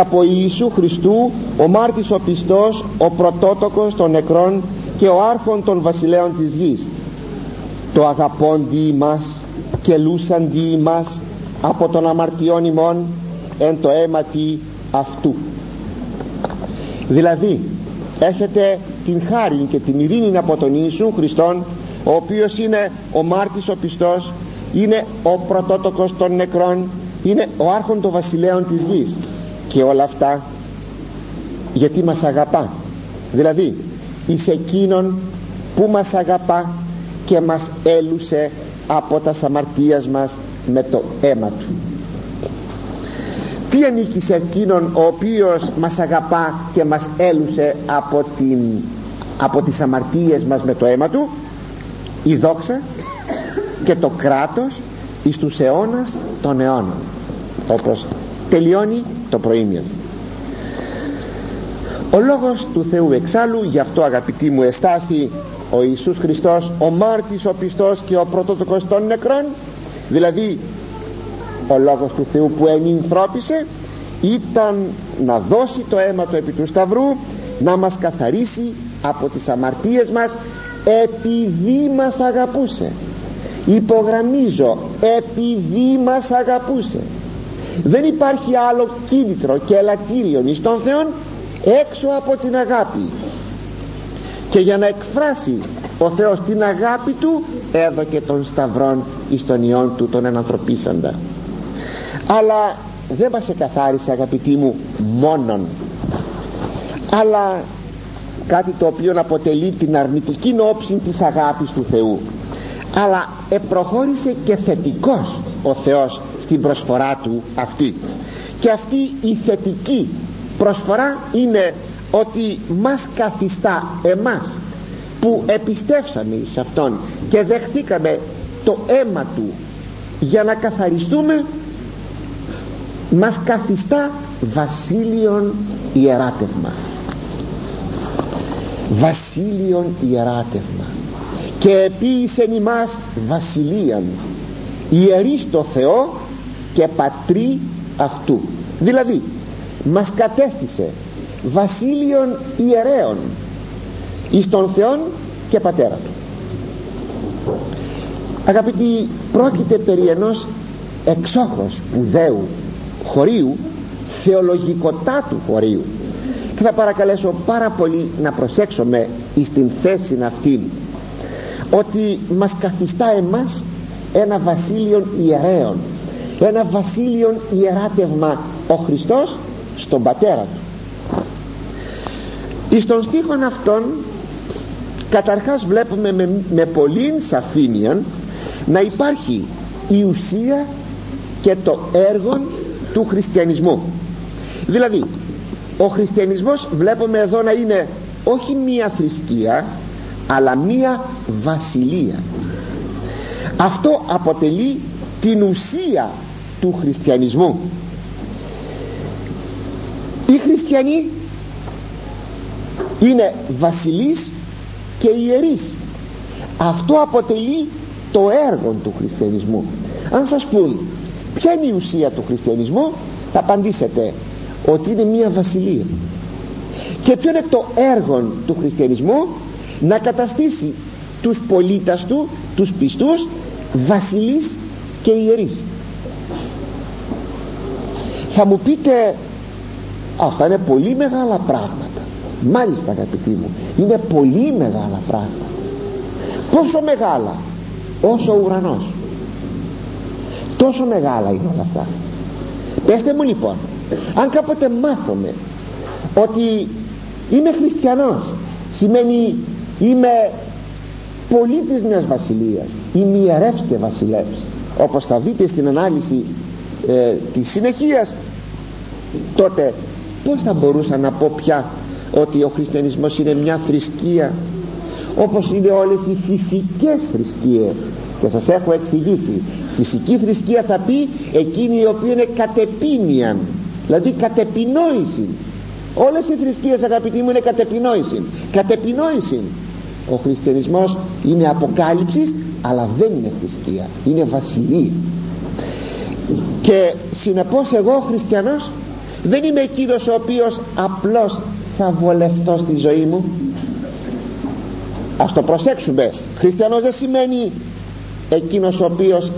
από Ιησού Χριστού ο μάρτης ο πιστός ο πρωτότοκος των νεκρών και ο άρχον των βασιλέων της γης. Το αγαπώντι ημάς και λούσαντι ημάς από τον αμαρτιών ημών εν το αίματι αυτού. Δηλαδή έχετε την χάρη και την ειρήνη από τον Ιησού Χριστόν ο οποίος είναι ο μάρτης ο πιστός είναι ο πρωτότοκος των νεκρών είναι ο άρχον των βασιλέων της γης και όλα αυτά γιατί μας αγαπά. Δηλαδή εις εκείνον που μας αγαπά και μας έλουσε από τα σαμαρτίας μας με το αίμα του. Τι ανήκει σε εκείνον ο οποίος μας αγαπά και μας έλουσε από, την, από τις αμαρτίες μας με το αίμα του; Η δόξα και το κράτος εις τους αιώνας των αιώνων. Όπως τελειώνει το προήμιο. Ο λόγος του Θεού εξάλλου γι' αυτό αγαπητοί μου εστάθη ο Ιησούς Χριστός ο μάρτης ο πιστός και ο πρωτότοκος των νεκρών δηλαδή ο λόγος του Θεού που ενυνθρώπισε ήταν να δώσει το αίμα του επί του Σταυρού να μας καθαρίσει από τις αμαρτίες μας επειδή μας αγαπούσε. Υπογραμμίζω επειδή μας αγαπούσε δεν υπάρχει άλλο κίνητρο και ελαττήριο εις τον Θεό έξω από την αγάπη. Και για να εκφράσει ο Θεός την αγάπη του έδωκε τον σταυρόν εις τον Υιόν του τον ενανθρωπίσαντα αλλά δεν μας εκαθάρισε αγαπητοί μου μόνον. Αλλά κάτι το οποίο αποτελεί την αρνητική όψη της αγάπης του Θεού. Αλλά επροχώρησε και θετικός ο Θεός στην προσφορά του αυτή. Και αυτή η θετική προσφορά είναι ότι μας καθιστά εμάς που επιστέψαμε σε Αυτόν και δεχθήκαμε το αίμα Του για να καθαριστούμε μας καθιστά βασίλειον ιεράτευμα. Βασίλειον ιεράτευμα. Και επίησεν ημάς βασιλείαν. Ιερείς το Θεό και πατρί αυτού. Δηλαδή μας κατέστησε βασίλειον ιερέων εις τον Θεόν και πατέρα του. Αγαπητοί πρόκειται περί ενός εξόχως σπουδαίου χωρίου θεολογικοτάτου χωρίου. Και θα παρακαλέσω πάρα πολύ να προσέξουμε εις την θέση αυτή ότι μας καθιστά εμάς ένα βασίλειον ιερέων ένα βασίλειον ιεράτευμα ο Χριστός στον πατέρα του. Εις τον στίχον αυτόν καταρχάς βλέπουμε με, με πολλήν σαφήνεια να υπάρχει η ουσία και το έργο του χριστιανισμού. Δηλαδή ο χριστιανισμός βλέπουμε εδώ να είναι όχι μία θρησκεία αλλά μία βασιλεία. Αυτό αποτελεί την ουσία του χριστιανισμού. Οι χριστιανοί είναι βασιλείς και ιερείς. Αυτό αποτελεί το έργο του χριστιανισμού. Αν σας πούν ποια είναι η ουσία του χριστιανισμού θα απαντήσετε ότι είναι μια βασιλεία. Και ποιο είναι το έργο του χριστιανισμού; Να καταστήσει τους πολίτες του τους πιστούς βασιλείς και ιερείς. Θα μου πείτε αυτά είναι πολύ μεγάλα πράγματα. Μάλιστα αγαπητοί μου είναι πολύ μεγάλα πράγματα. Πόσο μεγάλα όσο ο ουρανός. Τόσο μεγάλα είναι όλα αυτά. Πέστε μου λοιπόν αν κάποτε μάθουμε ότι είμαι χριστιανός σημαίνει είμαι πολίτης μιας βασιλείας είμαι ιερεύς και βασιλεύς όπως θα δείτε στην ανάλυση ε, της συνεχείας τότε πως θα μπορούσα να πω πια ότι ο χριστιανισμός είναι μια θρησκεία όπως είναι όλες οι φυσικές θρησκείες. Και σας έχω εξηγήσει. Φυσική θρησκεία θα πει εκείνη η οποία είναι κατεπίνιαν δηλαδή κατεπινόηση όλες οι θρησκείες αγαπητοί μου είναι κατεπινόηση κατεπινόηση ο χριστιανισμός είναι αποκάλυψης αλλά δεν είναι θρησκεία είναι βασιλεία και συνεπώς εγώ χριστιανός δεν είμαι εκείνος ο οποίος απλώς θα βολευτώ στη ζωή μου. Ας το προσέξουμε. Χριστιανός δεν σημαίνει εκείνος ο οποίος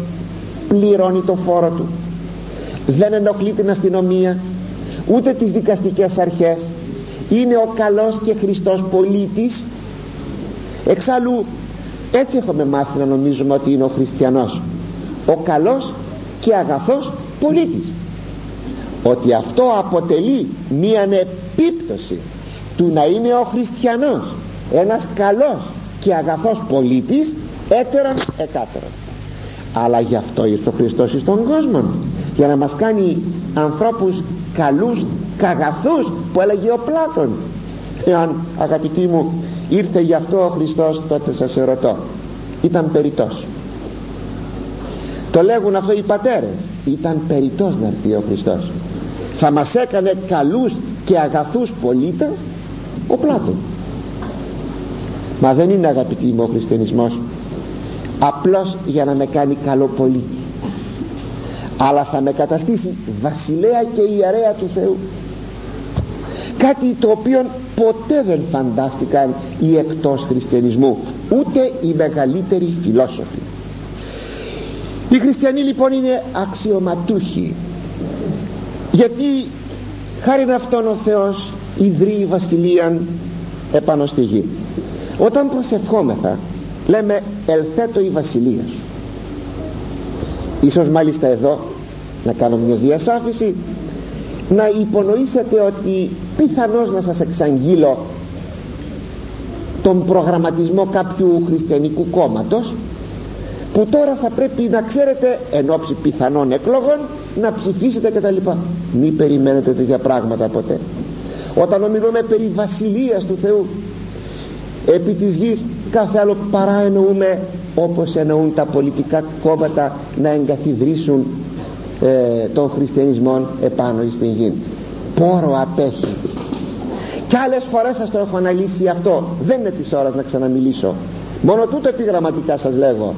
πληρώνει το φόρο του. Δεν ενοχλεί την αστυνομία ούτε τις δικαστικές αρχές. Είναι ο καλός και Χριστός πολίτης. Εξάλλου έτσι έχουμε μάθει να νομίζουμε ότι είναι ο χριστιανός. Ο καλός και αγαθός πολίτης. Ότι αυτό αποτελεί μία επίπτωση του να είναι ο χριστιανός. Ένας καλός και αγαθός πολίτης έτερον εκάτερον. Αλλά γι' αυτό ήρθε ο Χριστός στον κόσμο. Για να μας κάνει ανθρώπους καλούς καγαθούς που έλεγε ο Πλάτων. Εάν αγαπητοί μου ήρθε γι' αυτό ο Χριστός τότε σας ερωτώ. Ήταν περιτός το λέγουν αυτό οι πατέρες. Ήταν περιτός να έρθει ο Χριστός. Θα μας έκανε καλούς και αγαθούς πολίτες ο Πλάτων. Μα δεν είναι αγαπητοί μου ο χριστιανισμός. Απλώς για να με κάνει καλό πολίτη αλλά θα με καταστήσει βασιλέα και ιερέα του Θεού κάτι το οποίο ποτέ δεν φαντάστηκαν οι εκτός χριστιανισμού ούτε οι μεγαλύτεροι φιλόσοφοι. Οι χριστιανοί λοιπόν είναι αξιωματούχοι. Γιατί χάρη αυτόν ο Θεός ιδρύει βασιλείαν επάνω στη γη. Όταν προσευχόμεθα λέμε ελθέτω η βασιλεία σου ίσως μάλιστα εδώ να κάνω μια διασάφηση να υπονοήσετε ότι πιθανώς να σας εξαγγείλω τον προγραμματισμό κάποιου χριστιανικού κόμματος που τώρα θα πρέπει να ξέρετε εν ώψη πιθανών εκλογών να ψηφίσετε κτλ. Μη περιμένετε τέτοια πράγματα ποτέ. Όταν ομιλούμε περί βασιλείας του Θεού επί της γης κάθε άλλο παρά εννοούμε όπως εννοούν τα πολιτικά κόμματα να εγκαθιδρύσουν ε, τον χριστιανισμό επάνω στην γη. Πόρο απέχει. Και άλλες φορές σας το έχω αναλύσει αυτό. Δεν είναι της ώρας να ξαναμιλήσω. Μόνο τούτο επιγραμματικά σας λέγω.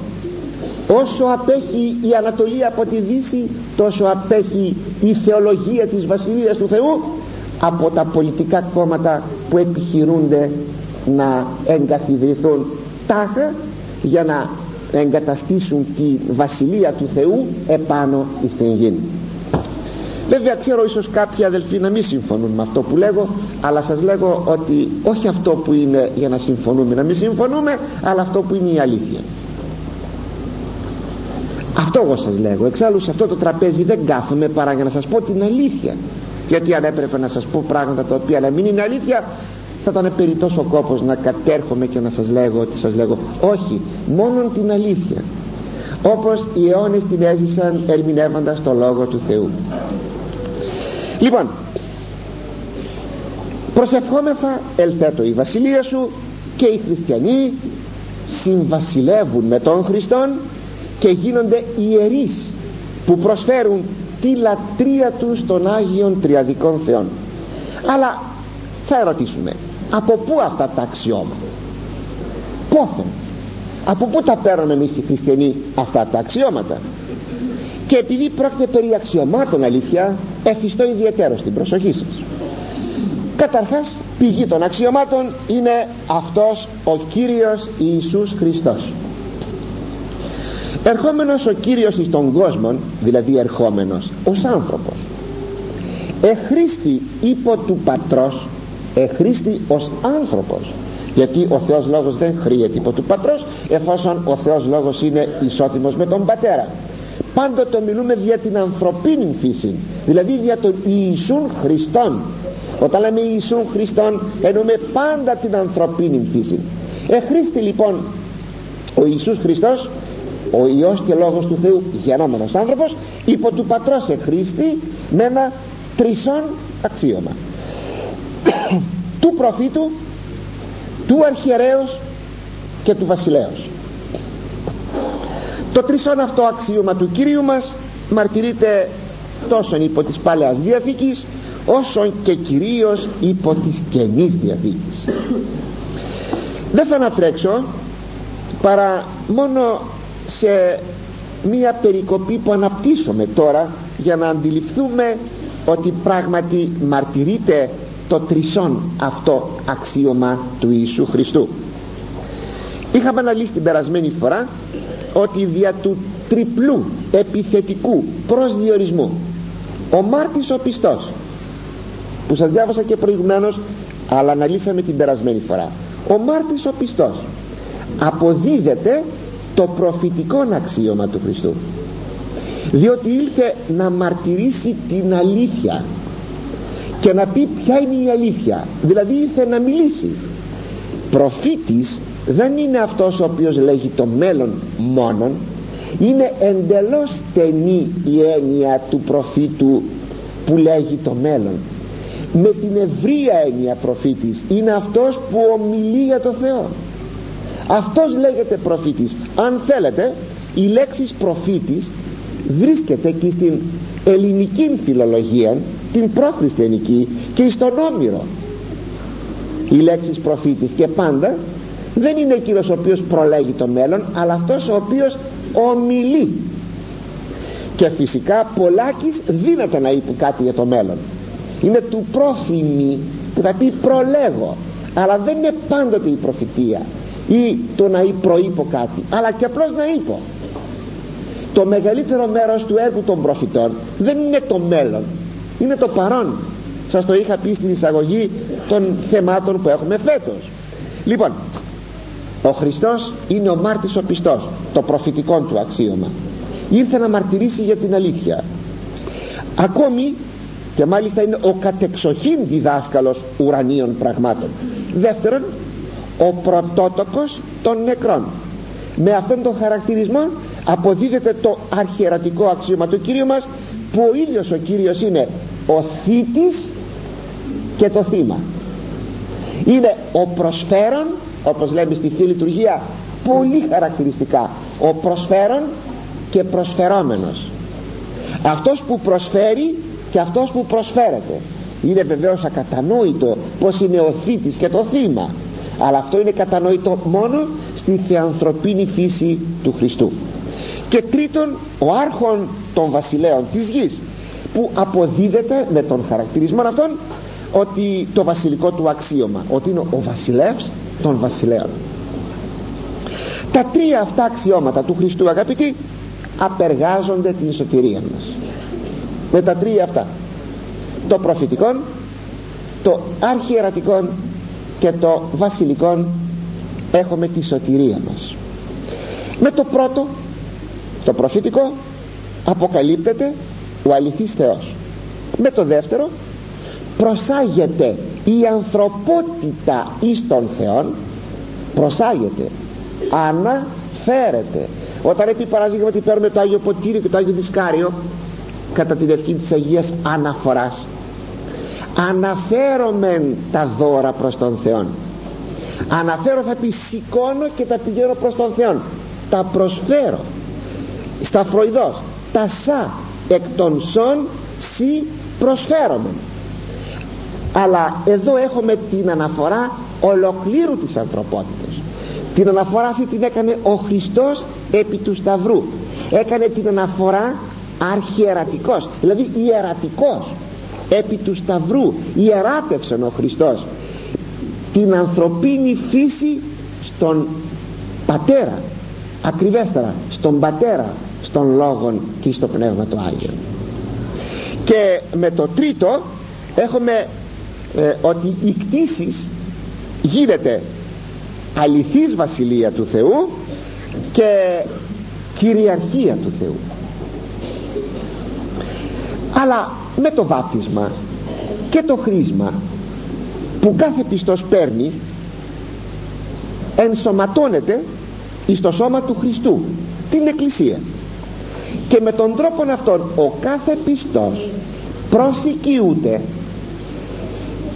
Όσο απέχει η Ανατολή από τη Δύση τόσο απέχει η θεολογία της Βασιλείας του Θεού από τα πολιτικά κόμματα που επιχειρούνται να εγκαθιδρυθούν. Τάχα για να εγκαταστήσουν τη Βασιλεία του Θεού επάνω στην γη. Βέβαια ξέρω ίσως κάποιοι αδελφοί να μην συμφωνούν με αυτό που λέγω αλλά σας λέγω ότι όχι αυτό που είναι για να συμφωνούμε να μην συμφωνούμε αλλά αυτό που είναι η αλήθεια. Αυτό εγώ σας λέγω. Εξάλλου σε αυτό το τραπέζι δεν κάθομαι παρά για να σας πω την αλήθεια. Γιατί αν έπρεπε να σας πω πράγματα τα οποία να μην είναι αλήθεια θα ήταν περιττός ο κόπος να κατέρχομαι και να σας λέγω ότι σας λέγω. Όχι μόνον την αλήθεια. Όπως οι αιώνες την έζησαν ερμηνεύοντας το Λόγο του Θεού. Λοιπόν προσευχόμεθα ελθέτω η βασιλεία σου και οι χριστιανοί συμβασιλεύουν με τον Χριστόν και γίνονται ιερείς που προσφέρουν τη λατρεία τους των Άγιων Τριαδικών Θεών. Αλλά θα ερωτήσουμε από πού αυτά τα αξιώματα; Πόθεν. Από πού τα παίρνουμε εμείς οι χριστιανοί αυτά τα αξιώματα; Και επειδή πρόκειται περί αξιωμάτων αλήθεια εφιστώ ιδιαίτερο στην προσοχή σας. Καταρχάς πηγή των αξιωμάτων είναι αυτός ο Κύριος Ιησούς Χριστός. Ερχόμενος ο Κύριος εις τον κόσμο δηλαδή ερχόμενος ως άνθρωπος εχρήστη υπό του πατρός εχρήστη ως άνθρωπος. Γιατί ο Θεός Λόγος δεν χρήεται υπό του πατρός εφόσον ο Θεός Λόγος είναι ισότιμος με τον πατέρα. Πάντοτε μιλούμε για την ανθρωπίνη φύση δηλαδή για τον Ιησούν Χριστόν. Όταν λέμε Ιησούν Χριστόν εννοούμε πάντα την ανθρωπίνη φύση. Εχρήστη λοιπόν ο Ιησούς Χριστός ο Υιός και Λόγος του Θεού γενόμενος άνθρωπος υπό του πατρός εχρήστη με ένα τρισόν αξίωμα του προφήτου του αρχιερέως και του βασιλέως. Το τρισόν αυτό αξίωμα του Κύριου μας μαρτυρείται τόσο υπό της Παλαιάς Διαθήκης όσο και κυρίως υπό της Καινής Διαθήκης. Δεν θα ανατρέξω παρά μόνο σε μία περικοπή που αναπτύσσομαι τώρα για να αντιληφθούμε ότι πράγματι μαρτυρείται το τρισόν αυτό αξίωμα του Ιησού Χριστού. Είχαμε αναλύσει την περασμένη φορά ότι δια του τριπλού επιθετικού προσδιορισμού ο μάρτης ο πιστός που σας διάβασα και προηγουμένως αλλά αναλύσαμε την περασμένη φορά ο μάρτης ο πιστός αποδίδεται το προφητικό αξίωμα του Χριστού. Διότι ήλθε να μαρτυρήσει την αλήθεια και να πει ποια είναι η αλήθεια. Δηλαδή ήρθε να μιλήσει. Προφήτης δεν είναι αυτός ο οποίος λέγει το μέλλον μόνον. Είναι εντελώς στενή η έννοια του προφήτου που λέγει το μέλλον. Με την ευρία έννοια προφήτης είναι αυτός που ομιλεί για το Θεό. Αυτός λέγεται προφήτης. Αν θέλετε η λέξη προφήτης βρίσκεται και στην ελληνική φιλολογία την προχριστιανική και στον Όμηρο. Η λέξη προφήτης και πάντα δεν είναι εκείνος ο οποίος προλέγει το μέλλον αλλά αυτός ο οποίος ομιλεί. Και φυσικά πολλάκις δύναται να είπε κάτι για το μέλλον. Είναι του πρόφημη που θα πει προλέγω αλλά δεν είναι πάντοτε η προφητεία ή το να προείπω κάτι αλλά και απλώς να είπω. Το μεγαλύτερο μέρος του έργου των προφητών δεν είναι το μέλλον είναι το παρόν. Σας το είχα πει στην εισαγωγή των θεμάτων που έχουμε φέτος. Λοιπόν ο Χριστός είναι ο μάρτης ο πιστός το προφητικό του αξίωμα. Ήρθε να μαρτυρήσει για την αλήθεια. Ακόμη και μάλιστα είναι ο κατεξοχήν διδάσκαλος ουρανίων πραγμάτων. Δεύτερον ο πρωτότοκος των νεκρών. Με αυτόν τον χαρακτηρισμό αποδίδεται το αρχιερατικό αξίωμα του Κύριου μας που ο ίδιος ο Κύριος είναι ο θήτης και το θύμα. Είναι ο προσφέρον όπως λέμε στη Θεία Λειτουργία πολύ χαρακτηριστικά ο προσφέρον και προσφερόμενος. Αυτός που προσφέρει και αυτός που προσφέρεται. Είναι βεβαίως ακατανόητο πως είναι ο θήτης και το θύμα. Αλλά αυτό είναι κατανοητό μόνο στη θεανθρωπίνη φύση του Χριστού και τρίτον ο άρχον των βασιλέων της γης που αποδίδεται με τον χαρακτηρισμό αυτόν ότι το βασιλικό του αξίωμα ότι είναι ο βασιλεύς των βασιλέων. Τα τρία αυτά αξιώματα του Χριστού αγαπητοί απεργάζονται την σωτηρία μας. Με τα τρία αυτά το προφητικό το αρχιερατικό και το βασιλικό έχουμε τη σωτηρία μας. Με το πρώτο το προφητικό αποκαλύπτεται ο αληθής Θεός. Με το δεύτερο προσάγεται η ανθρωπότητα εις τον Θεόν προσάγεται αναφέρεται. Όταν επί παραδείγματι παίρνουμε το Άγιο Ποτήριο και το Άγιο Δισκάριο κατά την ευχή της Αγίας αναφοράς αναφέρομαι τα δώρα προς τον Θεό αναφέρω θα πει σηκώνω και τα πηγαίνω προς τον Θεό τα προσφέρω στα φροϊδός τα σα εκ των σών σι προσφέρομαι. Αλλά εδώ έχουμε την αναφορά ολοκλήρου της ανθρωπότητας. Την αναφορά αυτή την έκανε ο Χριστός επί του Σταυρού. Έκανε την αναφορά αρχιερατικός δηλαδή ιερατικός επί του Σταυρού. Ιεράτευσε ο Χριστός την ανθρωπίνη φύση στον Πατέρα ακριβέστερα στον Πατέρα στον Λόγον και στο Πνεύμα του Άγιο. Και με το τρίτο έχουμε ε, ότι η κτήση γίνεται αληθής βασιλεία του Θεού και κυριαρχία του Θεού. Αλλά με το βάπτισμα και το χρήσμα που κάθε πιστός παίρνει ενσωματώνεται εις το σώμα του Χριστού την Εκκλησία. Και με τον τρόπο αυτόν ο κάθε πιστός προσοικιούται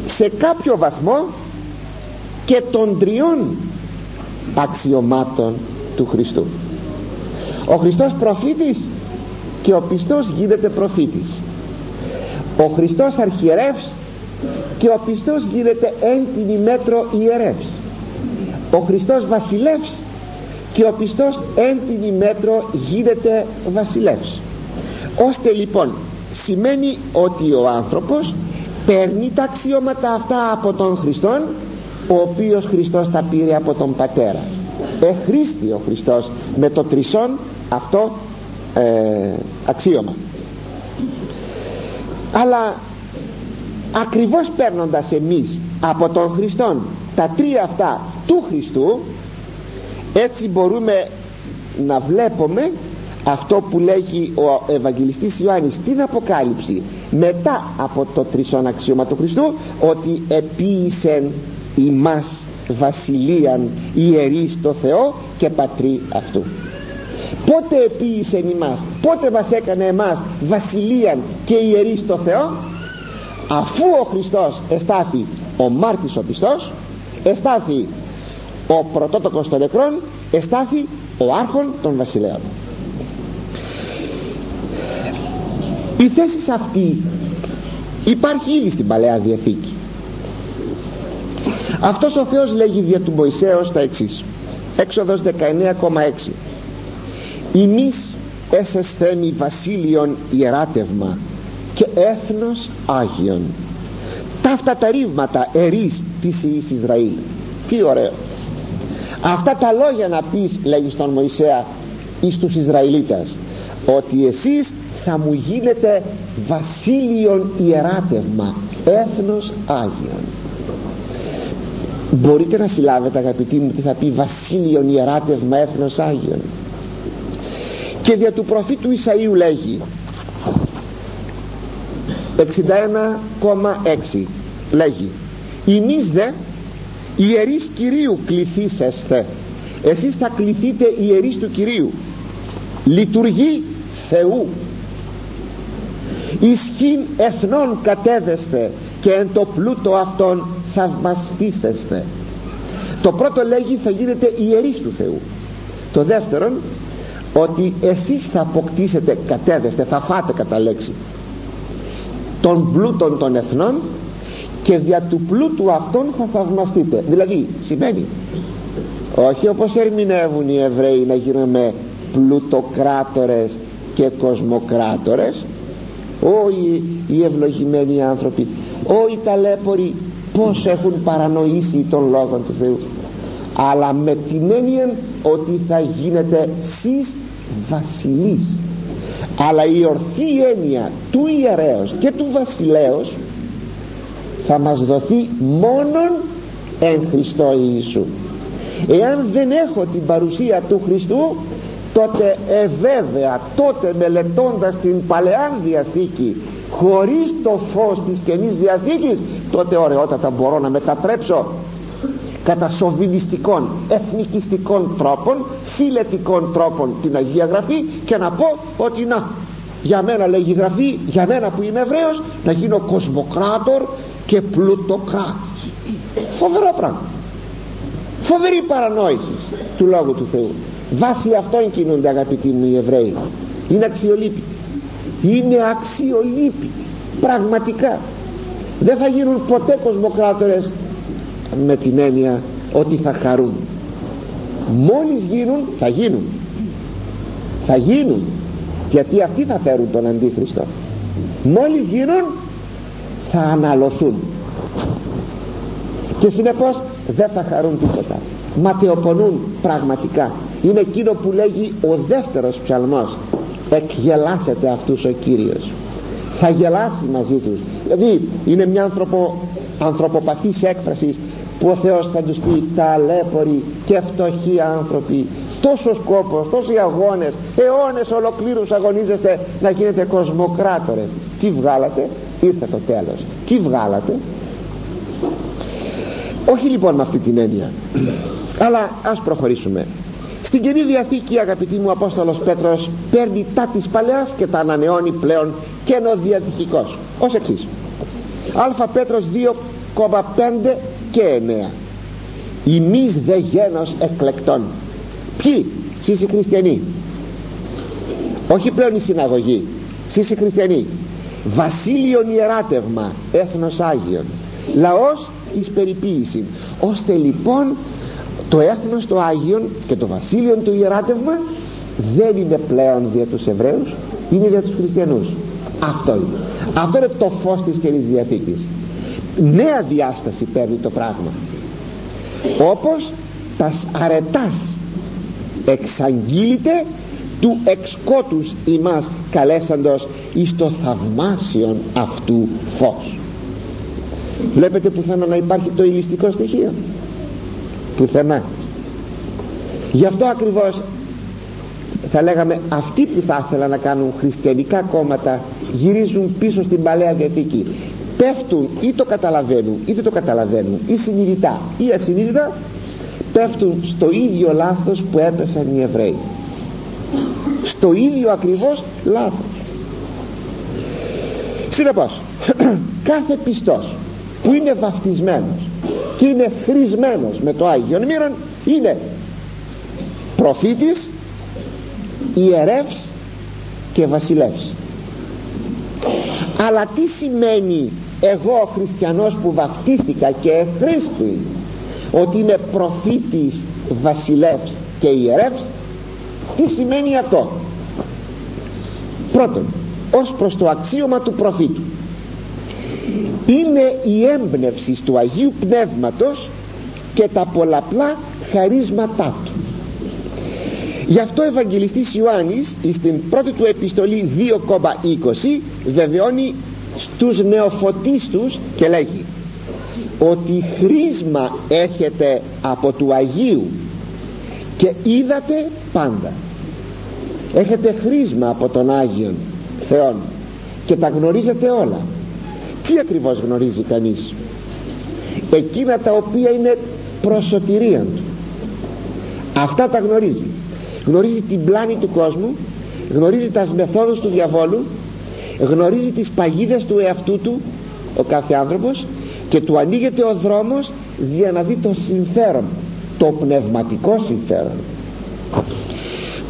σε κάποιο βαθμό και των τριών αξιωμάτων του Χριστού. Ο Χριστός προφήτης και ο πιστός γίνεται προφήτης. Ο Χριστός αρχιερεύς και ο πιστός γίνεται έντιμη μέτρο ιερεύς. Ο Χριστός βασιλεύς και ο πιστός έντιμη μέτρο γίνεται βασιλεύς. Ώστε λοιπόν σημαίνει ότι ο άνθρωπος παίρνει τα αξιώματα αυτά από τον Χριστόν ο οποίος Χριστός τα πήρε από τον Πατέρα. Εχρήστη ο Χριστός με το τρισόν αυτό ε, αξίωμα. Αλλά ακριβώς παίρνοντας εμείς από τον Χριστόν τα τρία αυτά του Χριστού έτσι μπορούμε να βλέπουμε αυτό που λέγει ο Ευαγγελιστής Ιωάννης στην Αποκάλυψη μετά από το τρισόν αξίωμα του Χριστού ότι επίησεν ημάς βασιλείαν ιερείς το Θεό και πατρί αυτού. Πότε επίησεν ημάς πότε μας έκανε εμάς βασιλείαν και ιερείς το Θεό; Αφού ο Χριστός εστάθη ο μάρτης ο πιστός εστάθη ο πρωτότοκος των νεκρών εστάθη ο άρχον των βασιλέων. Η θέση αυτή υπάρχει ήδη στην Παλαιά Διαθήκη. Αυτός ο Θεός λέγει δια του Μωυσέως τα εξής. Έξοδος 19,6 ημείς εσεσθέμι βασίλειον ιεράτευμα και έθνος Άγιον. Τα αυτά τα ρήγματα ερείς της Ιης Ισραήλ. Τι ωραίο αυτά τα λόγια να πεις λέγει στον Μωυσέα εις τους Ισραηλίτας ότι εσείς θα μου γίνετε βασίλειον ιεράτευμα έθνος Άγιον. Μπορείτε να συλλάβετε αγαπητοί μου τι θα πει βασίλειον ιεράτευμα έθνος Άγιον. Και δια του προφήτου Ισαΐου λέγει 61,6 λέγει «Εμείς δε ιερείς Κυρίου κληθήσεστε. Εσείς θα κληθείτε ιερείς του Κυρίου. Λειτουργεί Θεού. Ισχύν εθνών κατέδεστε και εν το πλούτο αυτών θαυμαστήσεστε. Το πρώτο λέγει θα γίνετε ιερείς του Θεού. Το δεύτερον ότι εσείς θα αποκτήσετε κατέδεστε θα φάτε κατά λέξη των πλούτων των εθνών και δια του πλούτου αυτών θα θαυμαστείτε. Δηλαδή σημαίνει όχι όπως ερμηνεύουν οι Εβραίοι να γίνουμε πλουτοκράτορες και κοσμοκράτορες όχι οι ευλογημένοι άνθρωποι όχι οι ταλέποροι πως έχουν παρανοήσει τον Λόγο του Θεού αλλά με την έννοια ότι θα γίνετε σεις βασιλείς. Αλλά η ορθή έννοια του ιερέως και του βασιλέως θα μας δοθεί μόνον εν Χριστώ Ιησού. Εάν δεν έχω την παρουσία του Χριστού τότε εβέβαια τότε μελετώντας την Παλαιά Διαθήκη χωρίς το φως της Καινής Διαθήκης τότε ωραιότατα μπορώ να μετατρέψω κατά σοβινιστικών εθνικιστικών τρόπων φιλετικών τρόπων την Αγία Γραφή και να πω ότι να για μένα λέγει Γραφή για μένα που είμαι Εβραίος να γίνω κοσμοκράτορ και πλουτοκράτης. Φοβερό πράγμα. Φοβερή παρανόηση του Λόγου του Θεού. Βάσει αυτών κινούνται αγαπητοί μου οι Εβραίοι. Είναι αξιολύπητοι. Είναι αξιολύπητοι. Πραγματικά. Δεν θα γίνουν ποτέ κοσμοκράτορες με την έννοια ότι θα χαρούν. Μόλις γίνουν θα γίνουν. Θα γίνουν γιατί αυτοί θα φέρουν τον Αντίχριστο. Μόλις γίνουν θα αναλωθούν. Και συνεπώς δεν θα χαρούν τίποτα. Ματαιοπονούν πραγματικά. Είναι εκείνο που λέγει ο δεύτερος ψαλμός. Εκγελάσετε αυτούς ο Κύριος θα γελάσει μαζί τους. Δηλαδή είναι μια ανθρωπο, ανθρωποπαθής έκφρασης που ο Θεός θα τους πει ταλέποροι και φτωχοί άνθρωποι. Τόσος κόπος, τόσοι αγώνες αιώνες ολοκλήρους αγωνίζεστε να γίνετε κοσμοκράτορες. Τι βγάλατε, ήρθε το τέλος. Τι βγάλατε; Όχι λοιπόν με αυτή την έννοια αλλά ας προχωρήσουμε. Στην Καινή Διαθήκη αγαπητοί μου Απόστολος Πέτρος παίρνει τα της Παλαιάς και τα ανανεώνει πλέον καινοδιατυχικός. Ως εξής. Α Πέτρος 2,5 και 9 ημείς δε γένος εκλεκτών. Ποιοι; Εσείς οι χριστιανοί. Όχι πλέον η συναγωγή εσείς οι χριστιανοί. Βασίλειον ιεράτευμα έθνος Άγιον. Λαός εις περιποίηση ώστε λοιπόν το έθνος το Άγιον και το βασίλειο του ιεράτευμα δεν είναι πλέον για τους Εβραίους είναι για τους Χριστιανούς. Αυτό είναι. Αυτό είναι το φως της Καινής Διαθήκης νέα διάσταση παίρνει το πράγμα. Όπως τα αρετάς εξαγγείλεται του εξκότους ημάς καλέσαντος εις το θαυμάσιον αυτού φως. Βλέπετε πουθενά να υπάρχει το ηλιστικό στοιχείο. Πουθενά. Γι' αυτό ακριβώς θα λέγαμε αυτοί που θα ήθελαν να κάνουν χριστιανικά κόμματα γυρίζουν πίσω στην Παλαιά Διαθήκη πέφτουν ή το καταλαβαίνουν είτε το καταλαβαίνουν ή συνειδητά ή ασυνείδητα πέφτουν στο ίδιο λάθος που έπεσαν οι Εβραίοι. Στο ίδιο ακριβώς λάθος. Συνεπώς κάθε πιστός που είναι βαφτισμένος και είναι χρησμένος με το Άγιο Μύρον είναι προφήτης ιερεύς και βασιλεύς. Αλλά τι σημαίνει εγώ ο χριστιανός που βαφτίστηκα και εχρήστη ότι είμαι προφήτης βασιλεύς και ιερεύς τι σημαίνει αυτό; Πρώτον ως προς το αξίωμα του προφήτου. Είναι η έμπνευση του Αγίου Πνεύματος και τα πολλαπλά χαρίσματά του. Γι' αυτό ο Ευαγγελιστής Ιωάννης στην πρώτη του επιστολή 2,20 βεβαιώνει στους νεοφωτίστους και λέγει ότι χρήσμα έχετε από του Αγίου και είδατε πάντα. Έχετε χρήσμα από τον Άγιον Θεόν και τα γνωρίζετε όλα. Τι ακριβώς γνωρίζει κανείς; Εκείνα τα οποία είναι προσωτηρία του. Αυτά τα γνωρίζει. Γνωρίζει την πλάνη του κόσμου γνωρίζει τα μεθόδους του διαβόλου γνωρίζει τις παγίδες του εαυτού του ο κάθε άνθρωπος και του ανοίγεται ο δρόμος για να δει το συμφέρον το πνευματικό συμφέρον.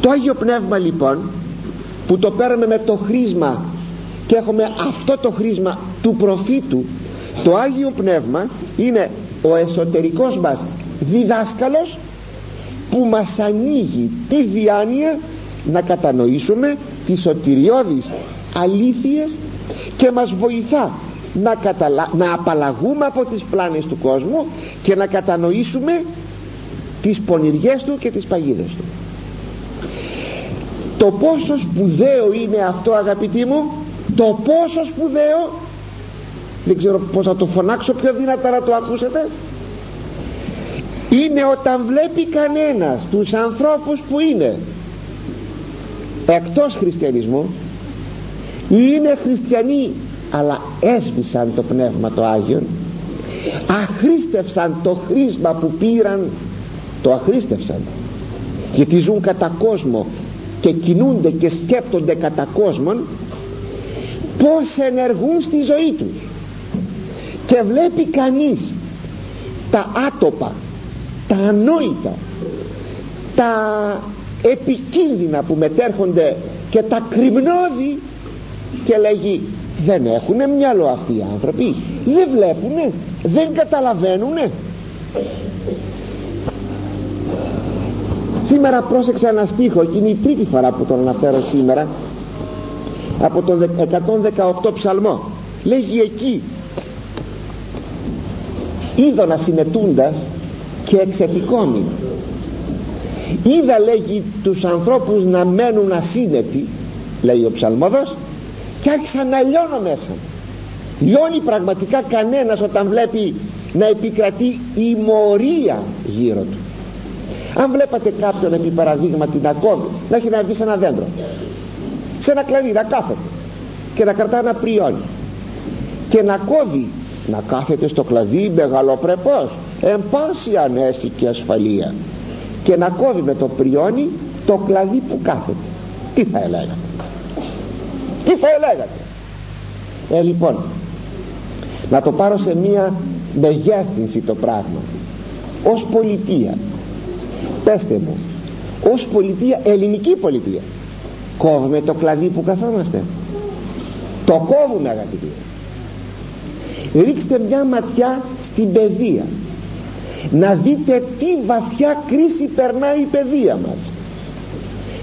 Το Άγιο Πνεύμα λοιπόν που το παίρνουμε με το χρήσμα και έχουμε αυτό το χρήσμα του προφήτου το Άγιο Πνεύμα είναι ο εσωτερικός μας διδάσκαλος που μας ανοίγει τη διάνοια να κατανοήσουμε τις σωτηριώδεις αλήθειες και μας βοηθά να, καταλα... να απαλλαγούμε από τις πλάνες του κόσμου και να κατανοήσουμε τις πονηριές του και τις παγίδες του. Το πόσο σπουδαίο είναι αυτό αγαπητοί μου το πόσο σπουδαίο δεν ξέρω πως θα το φωνάξω πιο δυνατά να το ακούσετε είναι όταν βλέπει κανένας τους ανθρώπους που είναι εκτός χριστιανισμού είναι χριστιανοί αλλά έσβησαν το Πνεύμα το Άγιον αχρίστευσαν το χρήσμα που πήραν το αχρίστευσαν. Γιατί ζουν κατά κόσμο και κινούνται και σκέπτονται κατά κόσμον πως ενεργούν στη ζωή τους. Και βλέπει κανείς τα άτοπα τα ανόητα τα επικίνδυνα που μετέρχονται και τα κρυμνώδη και λέγει δεν έχουν μυαλό αυτοί οι άνθρωποι. Δεν βλέπουνε. Δεν καταλαβαίνουνε σήμερα πρόσεξα ένα στίχο. Και είναι η τρίτη φορά που τον αναφέρω σήμερα από τον 118 ψαλμό. Λέγει εκεί είδωνα συνετούντας και εξετικόμη είδα λέγει τους ανθρώπους να μένουν ασύνετοι λέει ο ψαλμόδος και άρχισα να λιώνω μέσα λιώνει πραγματικά κανένας όταν βλέπει να επικρατεί η μορία γύρω του. Αν βλέπατε κάποιον επί παραδείγματι να κόβει να έχει να βγει σε ένα δέντρο σε ένα κλαδί να κάθεται και να κρατά ένα πριόνι και να κόβει να κάθεται στο κλαδί μεγαλοπρεπώς εν πάση ανέση και ασφαλεία και να κόβει με το πριόνι το κλαδί που κάθεται. Τι θα έλεγατε; Τι θα έλεγατε. Ε λοιπόν να το πάρω σε μία μεγέθυνση το πράγμα. Ως πολιτεία πέστε μου ως πολιτεία, ελληνική πολιτεία κόβουμε το κλαδί που καθόμαστε. Το κόβουμε αγαπητοί. Ρίξτε μια ματιά στην παιδεία. Να δείτε τι βαθιά κρίση περνάει η παιδεία μας.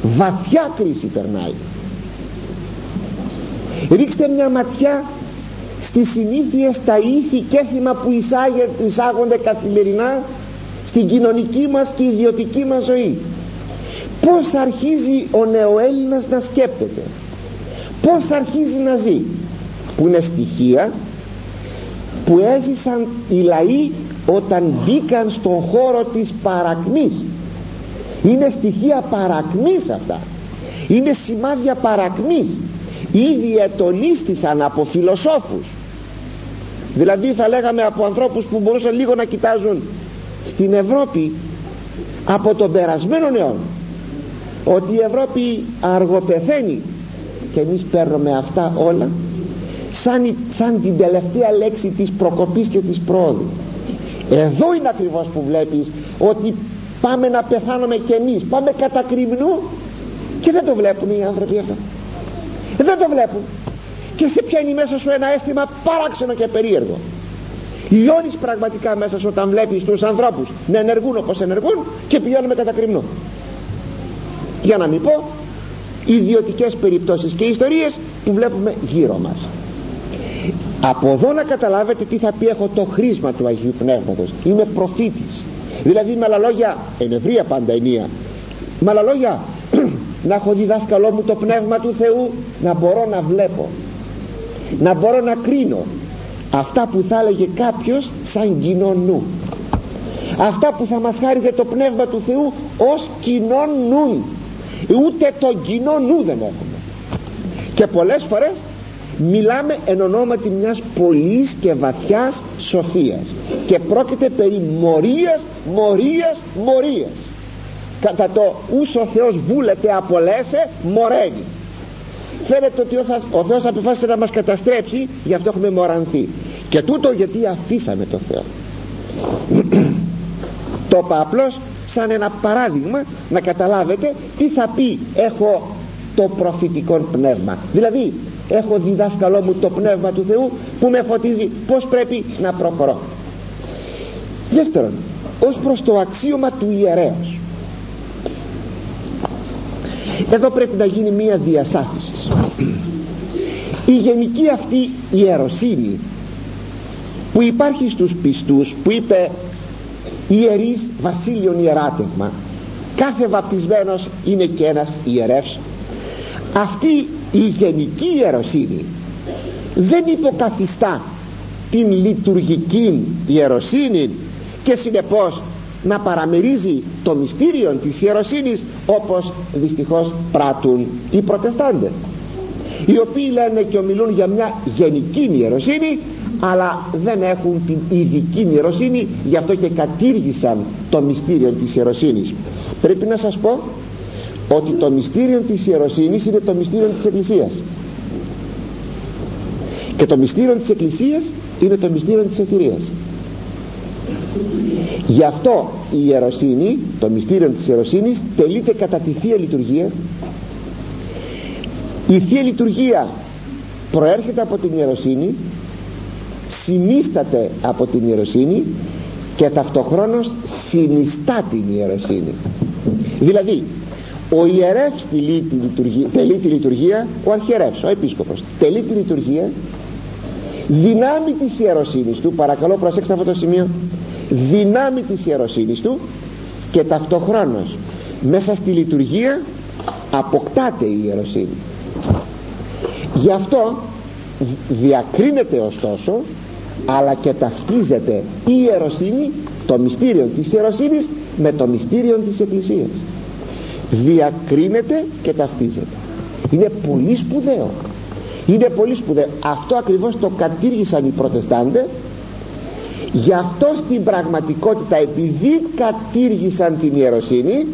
Βαθιά κρίση περνάει ρίξτε μια ματιά στις συνήθειες τα ήθη και έθιμα που εισάγονται καθημερινά στην κοινωνική μας και ιδιωτική μας ζωή. Πως αρχίζει ο νεοέλληνας να σκέπτεται; Πως αρχίζει να ζει; Που είναι στοιχεία που έζησαν οι λαοί όταν μπήκαν στον χώρο της παρακμής. Είναι στοιχεία παρακμής αυτά. Είναι σημάδια παρακμής ήδη ετονίστησαν από φιλοσόφους. Δηλαδή θα λέγαμε από ανθρώπους που μπορούσαν λίγο να κοιτάζουν στην Ευρώπη από τον περασμένο αιώνα ότι η Ευρώπη αργοπεθαίνει και εμείς παίρνουμε αυτά όλα σαν, σαν την τελευταία λέξη της προκοπής και της πρόοδου. Εδώ είναι ακριβώς που βλέπεις ότι πάμε να πεθάνουμε και εμείς. Πάμε κατά κρυμνού και δεν το βλέπουν οι άνθρωποι αυτό δεν το βλέπουν. Και σε πιάνει μέσα σου ένα αίσθημα παράξενο και περίεργο. Λιώνεις πραγματικά μέσα σου όταν βλέπεις τους ανθρώπους να ενεργούν όπως ενεργούν και πηγαίνουμε κατά κρυμνού για να μην πω ιδιωτικές περιπτώσεις και ιστορίες που βλέπουμε γύρω μας. Από εδώ να καταλάβετε τι θα πει έχω το χρήσμα του Αγίου Πνεύματος. Είμαι προφήτης. Δηλαδή με άλλα λόγια ευρία πάντα ενία. Με άλλα λόγια να έχω διδάσκαλό μου το πνεύμα του Θεού να μπορώ να βλέπω. Να μπορώ να κρίνω. Αυτά που θα έλεγε κάποιος σαν κοινό νου. Αυτά που θα μας χάριζε το πνεύμα του Θεού ως κοινό νου. Ούτε το κοινό νου δεν έχουμε. Και πολλές φορές μιλάμε εν ονόματι μιας πολλής και βαθιάς σοφίας. Και πρόκειται περί μορίας, μορίας, μορίας κατά το ούσο Θεός βούλεται απολέσε μοραίνει φαίνεται ότι ο Θεός αποφάσισε να μας καταστρέψει γι' αυτό έχουμε μορανθεί και τούτο γιατί αφήσαμε το Θεό. Το είπα απλώς σαν ένα παράδειγμα να καταλάβετε τι θα πει έχω το προφητικό πνεύμα δηλαδή έχω διδάσκαλό μου το πνεύμα του Θεού που με φωτίζει. Πως πρέπει να προχωρώ δεύτερον ως προς το αξίωμα του ιερέως εδώ πρέπει να γίνει μία διασάφησης. Η γενική αυτή ιεροσύνη που υπάρχει στους πιστούς που είπε ιερής βασίλειον ιεράτευμα κάθε βαπτισμένος είναι και ένας ιερεύς. Αυτή η γενική ιεροσύνη δεν υποκαθιστά την λειτουργική ιεροσύνη και συνεπώς να παραμερίζει το μυστήριο της ιεροσύνης όπως δυστυχώς πράττουν οι προτεστάντες οι οποίοι λένε και ομιλούν για μια γενική ιεροσύνη αλλά δεν έχουν την ειδική ιεροσύνη γι' αυτό και κατήργησαν το μυστήριο της ιεροσύνης. Πρέπει να σας πω ότι το μυστήριο της ιεροσύνης είναι το μυστήριο της Εκκλησίας. Και το μυστήριο της Εκκλησίας είναι το μυστήριο της Εκκλησίας γι' αυτό η ιεροσύνη το μυστήριο της ιεροσύνης τελείται κατά τη Θεία Λειτουργία. Η Θεία Λειτουργία προέρχεται από την ιεροσύνη συνίσταται από την ιεροσύνη και ταυτοχρόνως συνιστά την ιεροσύνη. Δηλαδή ο ιερεύς τελεί τη λειτουργία, τελεί τη λειτουργία ο αρχιερεύς, ο επίσκοπος τελεί τη λειτουργία δυνάμει της ιεροσύνης του. Παρακαλώ προσέξτε αυτό το σημείο δυνάμει της ιεροσύνης του και ταυτοχρόνως μέσα στη λειτουργία αποκτάται η ιεροσύνη. Γι' αυτό διακρίνεται ωστόσο αλλά και ταυτίζεται η ιεροσύνη το μυστήριο της ιεροσύνης με το μυστήριο της Εκκλησίας. Διακρίνεται και ταυτίζεται. Είναι πολύ σπουδαίο. Είναι πολύ σπουδαίο. Αυτό ακριβώς το κατήργησαν οι προτεστάντες γι' αυτό στην πραγματικότητα επειδή κατήργησαν την ιεροσύνη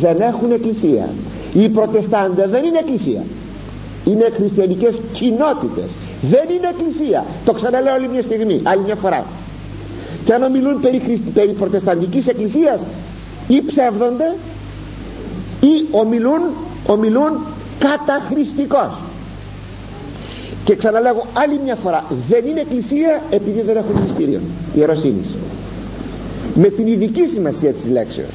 δεν έχουν εκκλησία. Οι προτεστάντε δεν είναι εκκλησία. Είναι χριστιανικές κοινότητες. Δεν είναι εκκλησία. Το ξαναλέω άλλη μια στιγμή άλλη μια φορά. Και αν ομιλούν περί, Χριστι... περί προτεσταντικής εκκλησίας ή ψεύδονται ή ομιλούν, ομιλούν καταχρηστικός και ξαναλέγω άλλη μια φορά δεν είναι εκκλησία επειδή δεν έχουν μυστήριο. Ιεροσύνης. Με την ειδική σημασία της λέξεως.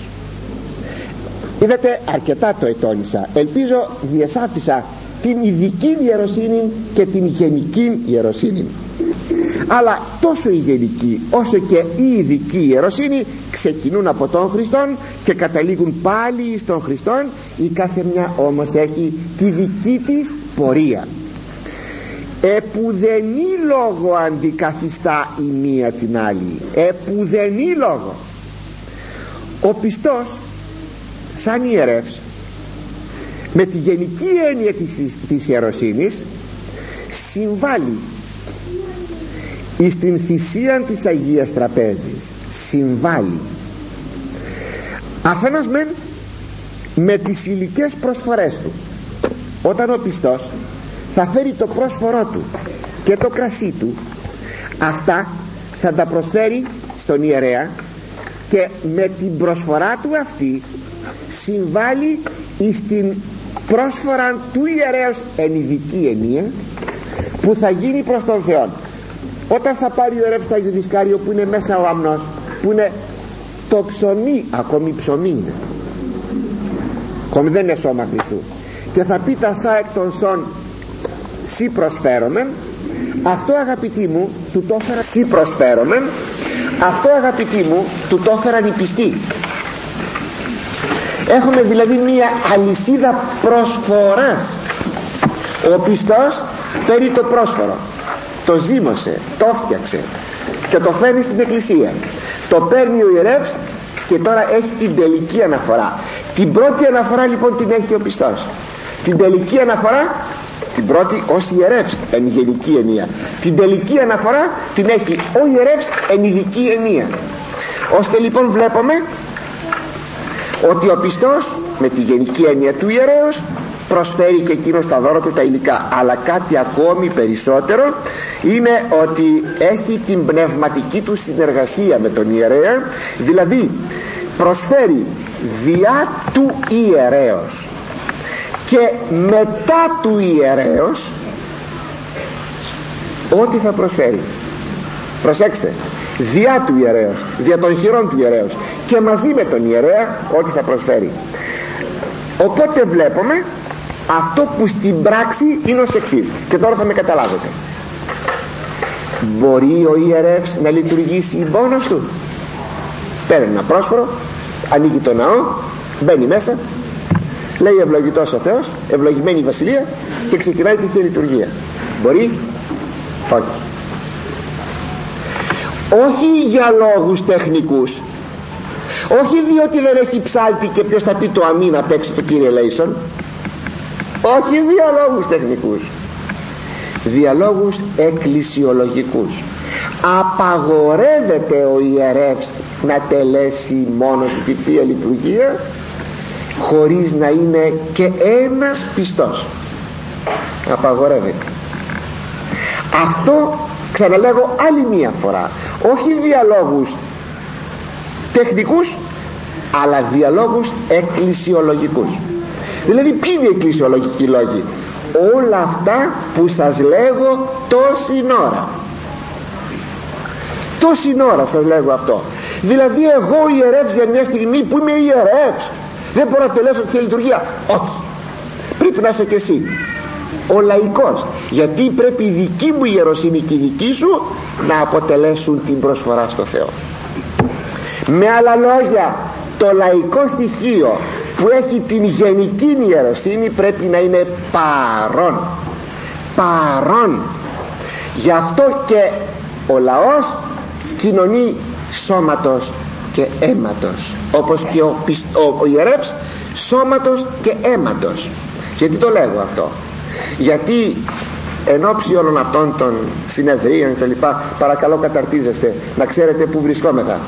Είδατε αρκετά το ετώνησα. Ελπίζω διασάφησα την ειδική ιεροσύνη και την γενική ιεροσύνη. Αλλά τόσο η γενική όσο και η ειδική ιεροσύνη ξεκινούν από τον Χριστόν και καταλήγουν πάλι στον Χριστόν. Η κάθε μια όμως έχει τη δική της πορεία επουδενή λόγο αντικαθιστά η μία την άλλη. Επουδενή λόγο. Ο πιστός σαν ιερεύς με τη γενική έννοια της, της ιεροσύνης συμβάλλει εις την θυσία της Αγίας Τραπέζης. Συμβάλλει. Αφενός μεν με τις υλικές προσφορές του. Όταν ο πιστός θα φέρει το πρόσφορό του και το κρασί του. Αυτά θα τα προσφέρει στον ιερέα και με την προσφορά του αυτή συμβάλλει στην πρόσφορα του ιερέως εν ειδική ενία που θα γίνει προς τον Θεό όταν θα πάρει ο ιερεύς στο Άγιο Δισκάριο που είναι μέσα ο αμνός που είναι το ψωμί ακόμη ψωμί είναι. Ακόμη δεν είναι σώμα Χριστού. Και θα πει τα σα εκ των σών σύ προσφέρομεν αυτό αγαπητοί μου του το έφερα σύ προσφέρομεν αυτό αγαπητοί μου του το έφεραν οι πιστοί έχουμε δηλαδή μία αλυσίδα προσφοράς. Ο πιστός παίρνει το πρόσφορο. Το ζήμωσε, το φτιαξε και το φέρνει στην εκκλησία. Το παίρνει ο ιερεύς και τώρα έχει την τελική αναφορά. Την πρώτη αναφορά λοιπόν την έχει ο πιστός. Την τελική αναφορά την πρώτη ως ιερεύς εν γενική ενία. Την τελική αναφορά την έχει ο ιερεύς εν ειδική ενία. Ώστε λοιπόν βλέπουμε ότι ο πιστός με τη γενική έννοια του ιερέως προσφέρει και εκείνο στα δώρα του τα υλικά. Αλλά κάτι ακόμη περισσότερο είναι ότι έχει την πνευματική του συνεργασία με τον ιερέα δηλαδή προσφέρει διά του ιερέως και μετά του ιερέως ό,τι θα προσφέρει. Προσέξτε διά του ιερέως δια των χειρών του ιερέως και μαζί με τον ιερέα ό,τι θα προσφέρει. Οπότε βλέπουμε αυτό που στην πράξη είναι ως εξής. Και τώρα θα με καταλάβετε. Μπορεί ο ιερεύς να λειτουργήσει μόνος του. Παίρνει ένα πρόσφορο ανοίγει το ναό μπαίνει μέσα λέει ευλογητός ο Θεός ευλογημένη η Βασιλεία και ξεκινάει τη Θεία Λειτουργία μπορεί; Όχι. Όχι για λόγους τεχνικούς. Όχι διότι δεν έχει ψάλτη και ποιος θα πει το αμήν απ' έξω το Κύριε Λέισον. Όχι διαλόγους τεχνικούς. Διαλόγους εκκλησιολογικούς. Απαγορεύεται ο ιερεύς να τελέσει μόνος τη Θεία Λειτουργία χωρίς να είναι και ένας πιστός. Απαγορεύεται. Αυτό ξαναλέγω άλλη μία φορά. Όχι διαλόγους τεχνικούς αλλά διαλόγους εκκλησιολογικούς. Δηλαδή ποιοι είναι οι εκκλησιολογικοί λόγοι; Όλα αυτά που σας λέγω τόση ώρα τόση ώρα σας λέγω αυτό. Δηλαδή εγώ ιερεύς για μια στιγμή που είμαι ιερεύς δεν μπορώ να τελέσω τη λειτουργία. Όχι. Πρέπει να είσαι και εσύ. Ο λαϊκός. Γιατί πρέπει η δική μου ιεροσύνη και η δική σου να αποτελέσουν την προσφορά στο Θεό. Με άλλα λόγια το λαϊκό στοιχείο που έχει την γενική ιεροσύνη πρέπει να είναι παρόν. Παρόν. Γι' αυτό και ο λαός κοινωνεί σώματος και αίματος όπως και ο, ο, ο ιερεύς σώματος και αίματος. Γιατί το λέγω αυτό; Γιατί εν ώψη όλων αυτών των συνεδρίων και λοιπά παρακαλώ καταρτίζεστε να ξέρετε που βρισκόμεθα.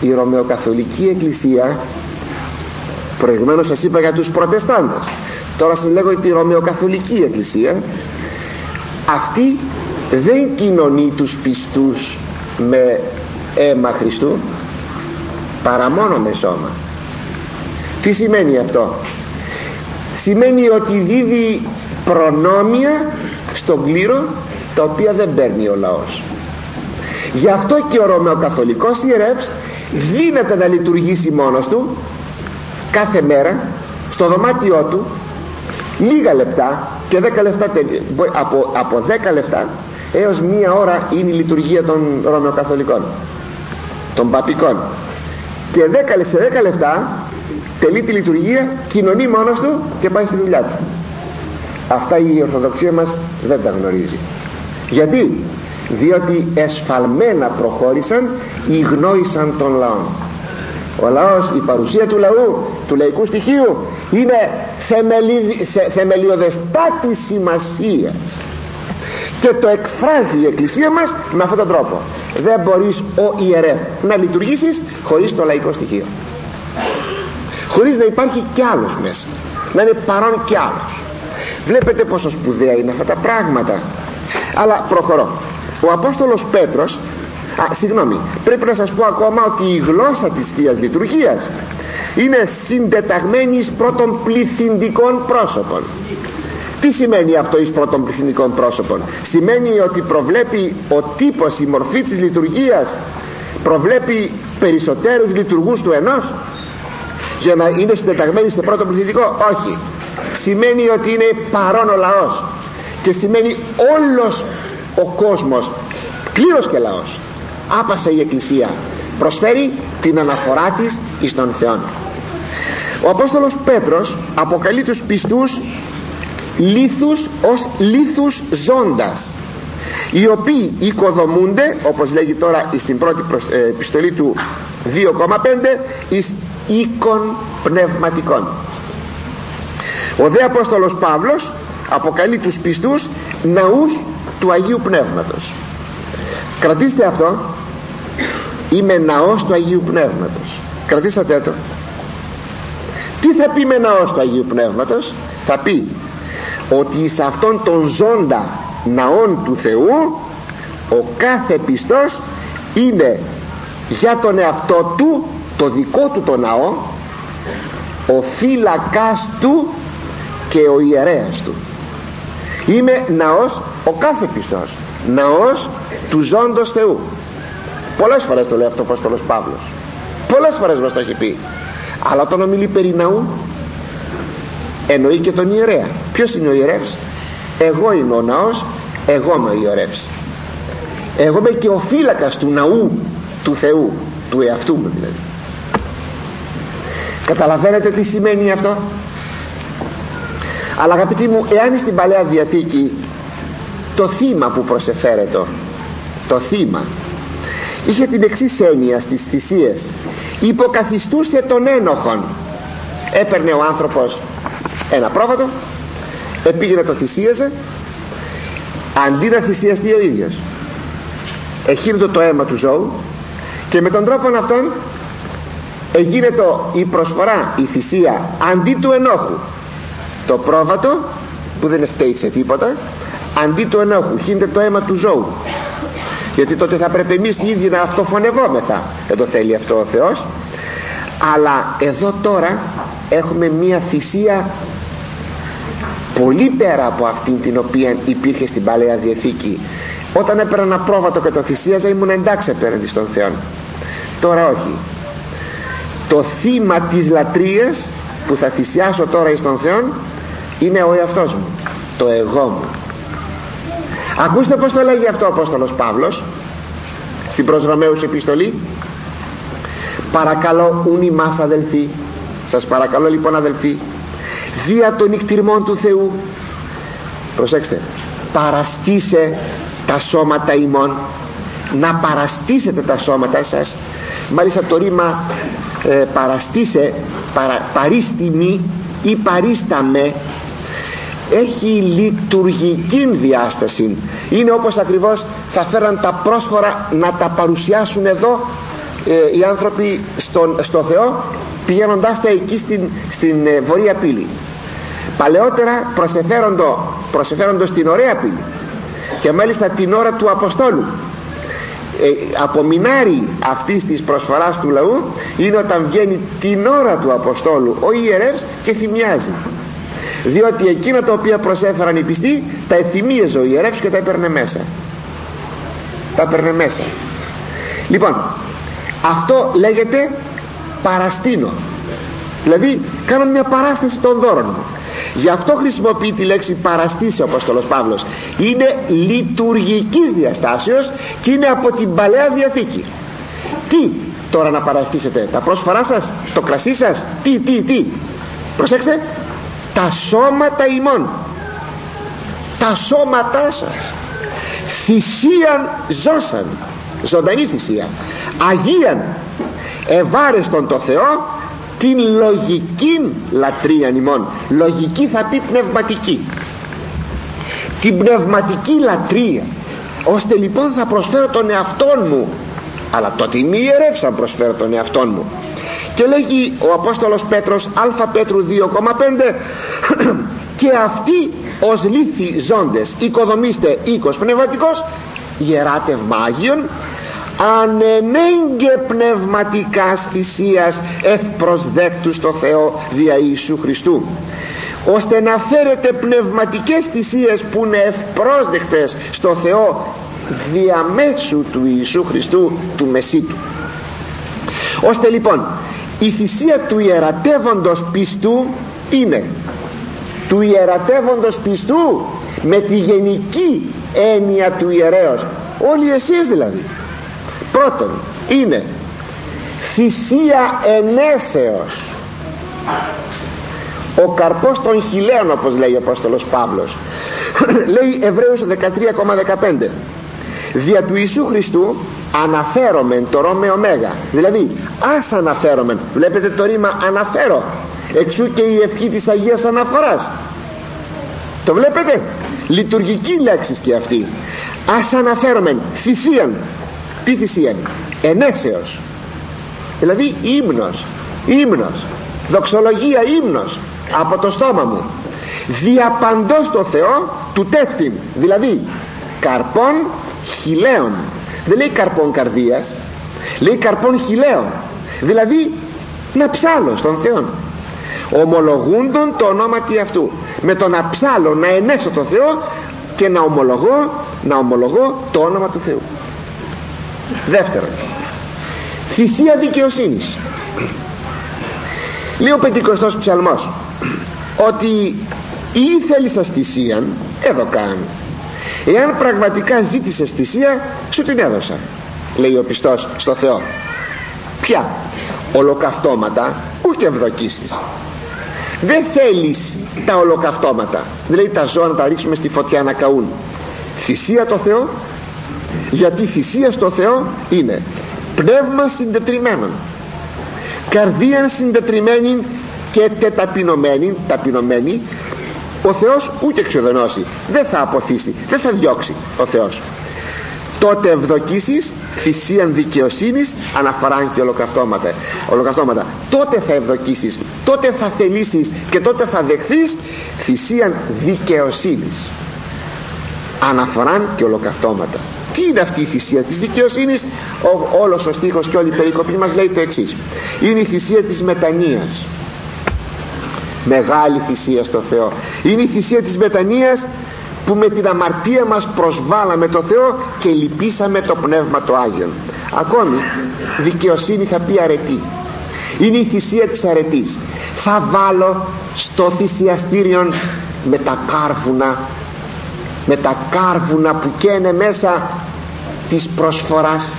Η Ρωμαιοκαθολική Εκκλησία προηγουμένως σας είπα για τους προτεστάντες τώρα σας λέγω τη Ρωμαιοκαθολική Εκκλησία αυτή δεν κοινωνεί τους πιστούς με αίμα Χριστού παρά μόνο με σώμα. Τι σημαίνει αυτό; Σημαίνει ότι δίδει προνόμια στον κλήρο τα οποία δεν παίρνει ο λαός. Γι' αυτό και ο Ρωμαιοκαθολικός ιερεύς δίνεται να λειτουργήσει μόνος του κάθε μέρα στο δωμάτιό του λίγα λεπτά και 10 λεπτά από, από 10 λεπτά έως μία ώρα είναι η λειτουργία των Ρωμαιοκαθολικών των παπικών και 10, σε 10 λεπτά τελεί τη λειτουργία κοινωνεί μόνος του και πάει στη δουλειά του. Αυτά η Ορθοδοξία μας δεν τα γνωρίζει. Γιατί; Διότι εσφαλμένα προχώρησαν ή γνώρισαν τον λαό. Ο λαός, η παρουσία του λαού του λαϊκού στοιχείου είναι θεμελι, θεμελιωδεστάτη σημασίας και το εκφράζει η Εκκλησία μας με αυτόν τον τρόπο. Δεν μπορείς ο ιερέ να λειτουργήσεις χωρίς το λαϊκό στοιχείο. Χωρίς να υπάρχει κι άλλος μέσα. Να είναι παρόν κι άλλος. Βλέπετε πόσο σπουδαία είναι αυτά τα πράγματα. Αλλά προχωρώ. Ο Απόστολος Πέτρος α, συγγνώμη πρέπει να σας πω ακόμα ότι η γλώσσα της Θείας Λειτουργίας είναι συντεταγμένης πρώτων πληθυντικών πρόσωπων τι σημαίνει αυτό εις πρώτων πληθυντικών πρόσωπων; Σημαίνει ότι προβλέπει ο τύπος η μορφή της λειτουργίας προβλέπει περισσότερους λειτουργούς του ενός για να είναι συντεταγμένη σε πρώτο πληθυντικό; Όχι. Σημαίνει ότι είναι παρόν ο λαός. Και σημαίνει όλος ο κόσμος κλήρος και λαός άπασε η Εκκλησία προσφέρει την αναφορά της εις τον Θεό ο Απόστολος Πέτρος αποκαλεί τους πιστούς λίθους ως λίθους ζώντας οι οποίοι οικοδομούνται όπως λέγει τώρα στην πρώτη ε, επιστολή του 2,5 εις οίκων πνευματικών. Ο δε Απόστολος Παύλος αποκαλεί τους πιστούς ναούς του Αγίου Πνεύματος. Κρατήστε αυτό. Είμαι ναός του Αγίου Πνεύματος. Κρατήσατε το. Τι θα πει με ναός του Αγίου Πνεύματος; Θα πει ότι σε αυτόν τον ζώντα ναόν του Θεού ο κάθε πιστός είναι για τον εαυτό του το δικό του το ναό ο φύλακας του και ο ιερέας του. Είμαι ναός ο κάθε πιστός ναός του ζώντος Θεού. Πολλές φορές το λέει αυτό ο Απόστολος Παύλος. Πολλές φορές μας το έχει πει. Αλλά όταν ομιλεί περί ναού εννοεί και τον ιερέα. Ποιος είναι ο ιερεύς; Εγώ είμαι ο ναός εγώ είμαι ο ιερεύς. Εγώ είμαι και ο φύλακας του ναού του Θεού του εαυτού μου δηλαδή. Καταλαβαίνετε τι σημαίνει αυτό; Αλλά αγαπητοί μου εάν στην Παλαιά Διαθήκη το θύμα που προσεφέρετο το θύμα είχε την εξής έννοια στις θυσίες. Υποκαθιστούσε τον ένοχον. Έπαιρνε ο άνθρωπος ένα πρόβατο επήγαινε το θυσίαζε αντί να θυσιαστεί ο ίδιος. Εχείρτο το αίμα του ζώου και με τον τρόπο αυτόν εγίνεται η προσφορά η θυσία αντί του ενόχου. Το πρόβατο που δεν φταίει σε τίποτα αντί του ενόχου. Γίνεται το αίμα του ζώου. Γιατί τότε θα πρέπει εμείς οι ίδιοι να αυτοφωνευόμεθα. Δεν το θέλει αυτό ο Θεός. Αλλά εδώ τώρα έχουμε μία θυσία πολύ πέρα από αυτήν την οποία υπήρχε στην Παλαιά Διαθήκη. Όταν έπαιρνα ένα πρόβατο και το θυσίαζα ήμουν εντάξει απέναντι στον Θεό. Τώρα όχι. Το θύμα της λατρείας που θα θυσιάσω τώρα εις τον Θεό είναι ο εαυτός μου το εγώ μου. Ακούστε πως το λέγει αυτό ο Απόστολος Παύλος στην προς Ρωμαίους επιστολή. Παρακαλώ ούν ημάς αδελφοί. Σας παρακαλώ λοιπόν αδελφοί δια των νικτυρμών του Θεού. Προσέξτε παραστήσε τα σώματα ημών. Να παραστήσετε τα σώματα σας. Μάλιστα το ρήμα ε, παραστήσε παρα, παρίστημη ή παρίσταμε έχει λειτουργική διάσταση. Είναι όπως ακριβώς θα φέραν τα πρόσφορα να τα παρουσιάσουν εδώ ε, οι άνθρωποι στον, στο Θεό πηγαίνοντάς τα εκεί στην, στην ε, βορεία πύλη. Παλαιότερα προσεφέροντο, προσεφέροντο στην ωραία πύλη και μάλιστα την ώρα του Αποστόλου. Ε, απομεινάρι αυτής της προσφοράς του λαού είναι όταν βγαίνει την ώρα του Αποστόλου ο ιερεύς και θυμιάζει. Διότι εκείνα τα οποία προσέφεραν οι πιστοί τα εθυμίαζε ο ιερεύς και τα έπαιρνε μέσα. Τα έπαιρνε μέσα. Λοιπόν αυτό λέγεται παραστήνω. Δηλαδή κάνω μια παράσταση των δώρων μου. Γι' αυτό χρησιμοποιεί τη λέξη παραστήσει ο Απόστολος Παύλος. Είναι λειτουργικής διαστάσεως και είναι από την Παλαιά Διαθήκη. Τι τώρα να παραστήσετε τα πρόσφορά σας το κρασί σας τι τι τι. Προσέξτε τα σώματα ημών τα σώματά σας θυσίαν ζώσαν ζωντανή θυσία αγίαν. Ευάρεστον το Θεό την λογική λατρεία ημών. Λογική θα πει πνευματική. Την πνευματική λατρεία ώστε λοιπόν θα προσφέρω τον εαυτόν μου. Αλλά τότε μη ιερεύσαν προσφέρω τον εαυτόν μου. Και λέγει ο Απόστολος Πέτρος Α Πέτρου 2,5 και αυτοί ως λύθοι ζώντες οικοδομήστε οίκος πνευματικός ιεράτευμα Άγιον ανενέγγε πνευματικά θυσίας ευπροσδέκτους στο Θεό δια Ιησού Χριστού ώστε να φέρετε πνευματικές θυσίες που είναι ευπρόσδεκτες στο Θεό διαμέσου του Ιησού Χριστού του Μεσίτου ώστε λοιπόν η θυσία του ιερατεύοντος πιστού είναι του ιερατεύοντος πιστού με τη γενική έννοια του ιερέως. Όλοι εσείς δηλαδή πρώτον είναι θυσία ενέσεως. Ο καρπός των χιλέων όπως λέει ο Απόστολος Παύλος. Λέει Εβραίους 13,15 δια του Ιησού Χριστού αναφέρομεν το ρο με ωμέγα δηλαδή ας αναφέρομεν. Βλέπετε το ρήμα αναφέρω εξού και η ευχή της Αγίας Αναφοράς. Το βλέπετε; Λειτουργική λέξη και αυτή. Ας αναφέρομεν θυσίαν τι θυσίαν ενέσεως. Δηλαδή ύμνος ύμνος. Δοξολογία ύμνος από το στόμα μου. Διαπαντός το Θεό του τέστην δηλαδή καρπών χιλέων. Δεν λέει καρπών καρδίας. Λέει καρπών χιλέων. Δηλαδή να ψάλω στον Θεό ομολογούντον το ονόματι αυτού. Με το να ψάλω να ενέσω το Θεό και να ομολογώ να ομολογώ το όνομα του Θεού δεύτερον θυσία δικαιοσύνης. Λέει ο πεντηκοστός ψαλμός ότι ή θέλεις θυσίαν εδώ κάνει εάν πραγματικά ζήτησες θυσία σου την έδωσα λέει ο πιστός στο Θεό. Ποια; Ολοκαυτώματα ούτε ευδοκίσεις. Δεν θέλεις τα ολοκαυτώματα δηλαδή τα ζώα να τα ρίξουμε στη φωτιά να καούν. Θυσία το Θεό γιατί θυσία στο Θεό είναι πνεύμα συντετριμένων καρδία συντετριμένη και τεταπεινωμένη ταπεινωμένη ο Θεός ούτε εξοδονώσει δεν θα αποθήσει δεν θα διώξει ο Θεός. Τότε ευδοκίσεις θυσίαν δικαιοσύνης αναφοράν και ολοκαυτώματα, ολοκαυτώματα. Τότε θα ευδοκίσεις τότε θα θελήσεις και τότε θα δεχθείς θυσίαν δικαιοσύνης αναφοράν και ολοκαυτώματα τι είναι αυτή η θυσία της δικαιοσύνης; Ο, όλος ο στίχος και όλη η περικοπή μας λέει το εξής. Είναι η θυσία της μετανοίας. Μεγάλη θυσία στο Θεό. Είναι η θυσία της μετανοίας που με την αμαρτία μας προσβάλαμε το Θεό και λυπήσαμε το Πνεύμα το Άγιον. Ακόμη δικαιοσύνη θα πει αρετή. Είναι η θυσία της αρετής. Θα βάλω στο θυσιαστήριο με τα κάρβουνα με τα κάρβουνα που καίνε μέσα της προσφοράς.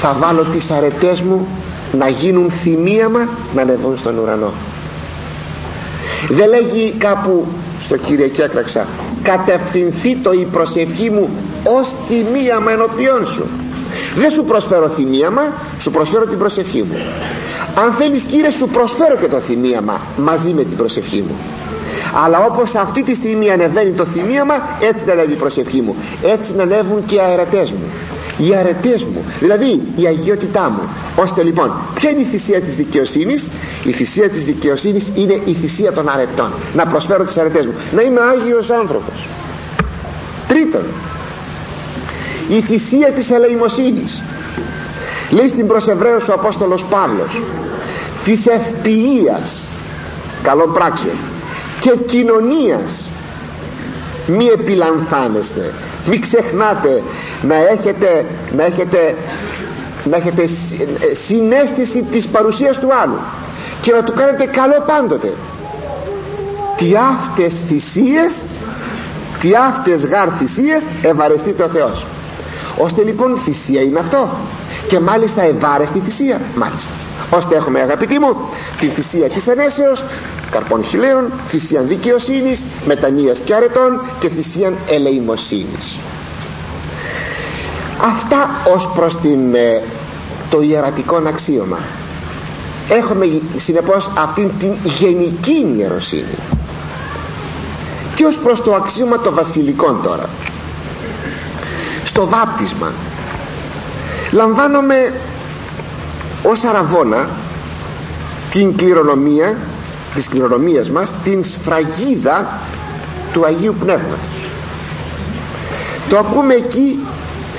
Θα βάλω τις αρετές μου να γίνουν θυμίαμα να ανεβούν στον ουρανό. Δεν λέγει κάπου στο Κυριακή έκραξα κατευθυνθεί το η προσευχή μου ως θυμίαμα ενώπιόν σου δεν σου προσφέρω θυμίαμα σου προσφέρω την προσευχή μου. Αν θέλεις Κύριε σου προσφέρω και το θυμίαμα μαζί με την προσευχή μου αλλά όπως αυτή τη στιγμή ανεβαίνει το θυμίαμα έτσι να ανέβει η προσευχή μου. Έτσι να ανέβουν και οι αερατές μου. Οι αρετές μου. Δηλαδή η αγιότητά μου. Ώστε λοιπόν ποια είναι η θυσία της δικαιοσύνης; Η θυσία της δικαιοσύνης είναι η θυσία των αρετών. Να προσφέρω τις αρετές μου. Να είμαι Άγιος άνθρωπος. Τρίτον η θυσία της ελεημοσύνης. Λέει στην προς ο Απόστολος Παύλος της ευποιίας. Καλών πράξεων και κοινωνίας. Μη επιλανθάνεστε. Μη ξεχνάτε να έχετε να έχετε να έχετε ε, συνέστηση της παρουσίας του άλλου και να του κάνετε καλό πάντοτε. Τι αυτές θυσίες τι αυτές γάρ θυσίες ευαρεστεί το Θεός. Ώστε λοιπόν θυσία είναι αυτό και μάλιστα ευάρεστη θυσία. Μάλιστα. Ώστε έχουμε αγαπητοί μου τη θυσία της ενέσεως καρπών χιλέων θυσία δικαιοσύνης μετανοίας και αρετών και θυσία ελεημοσύνης. Αυτά ως προς την, ε, το ιερατικό αξίωμα. Έχουμε συνεπώς αυτήν την γενική ιεροσύνη. Και ως προς το αξίωμα των βασιλικών τώρα. Στο βάπτισμα λαμβάνομαι ως αραβόνα την κληρονομία της κληρονομίας μας την σφραγίδα του Αγίου Πνεύματος. Το ακούμε εκεί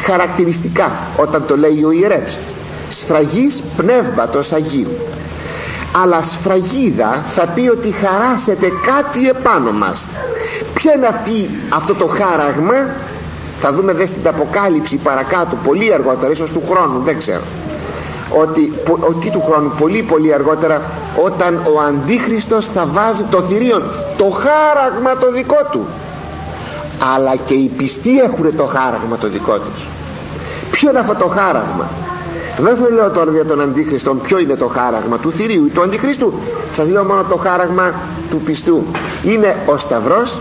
χαρακτηριστικά όταν το λέει ο ιερεύς σφραγής πνεύματος Αγίου. Αλλά σφραγίδα θα πει ότι χαράσετε κάτι επάνω μας. Ποια είναι αυτή, αυτό το χάραγμα; Θα δούμε δες στην αποκάλυψη παρακάτω πολύ αργότερα ίσως του χρόνου δεν ξέρω. Ότι, ότι του χρόνου πολύ πολύ αργότερα όταν ο Αντίχριστος θα βάζει το θηρίον το χάραγμα το δικό του. Αλλά και οι πιστοί έχουν το χάραγμα το δικό τους. Ποιο είναι αυτό το χάραγμα; Δεν σας λέω τώρα για τον Αντίχριστο ποιο είναι το χάραγμα του θηρίου του Αντιχρίστου. Σας λέω μόνο το χάραγμα του πιστού. Είναι ο Σταυρός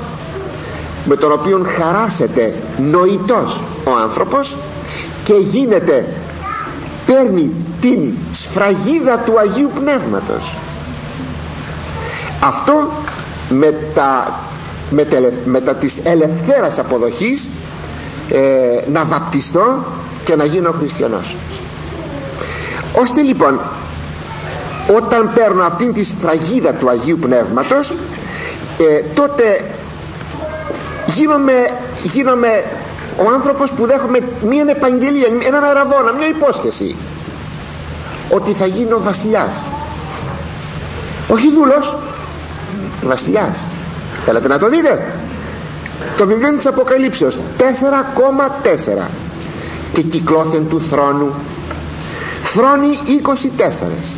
με τον οποίο χαράσεται νοητός ο άνθρωπος και γίνεται παίρνει την σφραγίδα του Αγίου Πνεύματος. Αυτό με τα, με, τα της ελευθέρας αποδοχής ε, να βαπτιστώ και να γίνω χριστιανός. Ώστε λοιπόν όταν παίρνω αυτήν τη σφραγίδα του Αγίου Πνεύματος ε, τότε γίνομαι, γίνομαι ο άνθρωπος που δέχομαι μια επαγγελία έναν αραβόνα, μια υπόσχεση. Ότι θα γίνω βασιλιάς. Όχι δούλος βασιλιάς. Θέλετε να το δείτε; Το βιβλίο της Αποκαλύψεως 4,4 και κυκλώθεν του θρόνου. Θρόνοι 24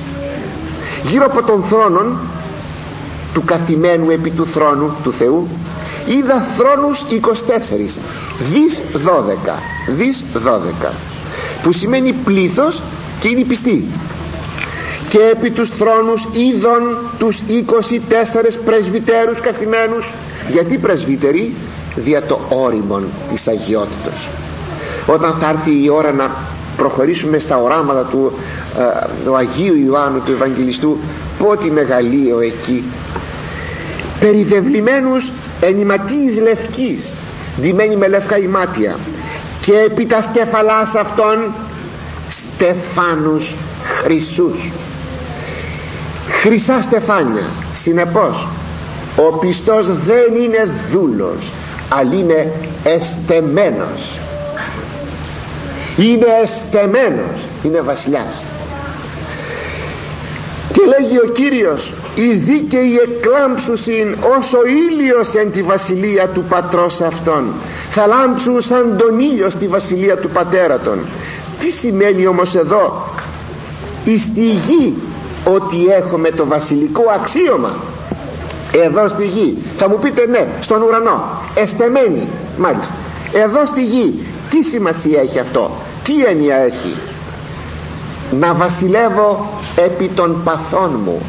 γύρω από τον θρόνον του καθημένου επί του θρόνου του Θεού είδα θρόνους 24 δις 12 δις 12 που σημαίνει πλήθος και είναι πιστή. Και επί τους θρόνους είδων τους 24 πρεσβυτέρους καθημένους. Γιατί πρεσβύτεροι; Δια το όριμον της αγιότητας όταν θα έρθει η ώρα να προχωρήσουμε στα οράματα του, ε, του Αγίου Ιωάννου του Ευαγγελιστού πότε μεγαλείο εκεί. Περιδευλημένους ενηματίης λευκής ντυμένοι με λευκά ημάτια. Και επί τα σκεφαλάς αυτών στεφάνους χρυσούς. Χρυσά στεφάνια συνεπώς ο πιστός δεν είναι δούλος αλλά είναι εστεμένος. Είναι εστεμένος είναι βασιλιάς. Και λέγει ο Κύριος οι δίκαιοι εκλάμψουσιν όσο ήλιος εν τη βασιλεία του πατρός αυτών. Θα λάμψουν σαν τον ήλιο στη βασιλεία του πατέρα των τι σημαίνει όμως εδώ; Στη γη ότι έχουμε το βασιλικό αξίωμα. Εδώ στη γη. Θα μου πείτε ναι στον ουρανό. Εστεμένη μάλιστα. Εδώ στη γη. Τι σημασία έχει αυτό; Τι έννοια έχει; Να βασιλεύω επί των παθών μου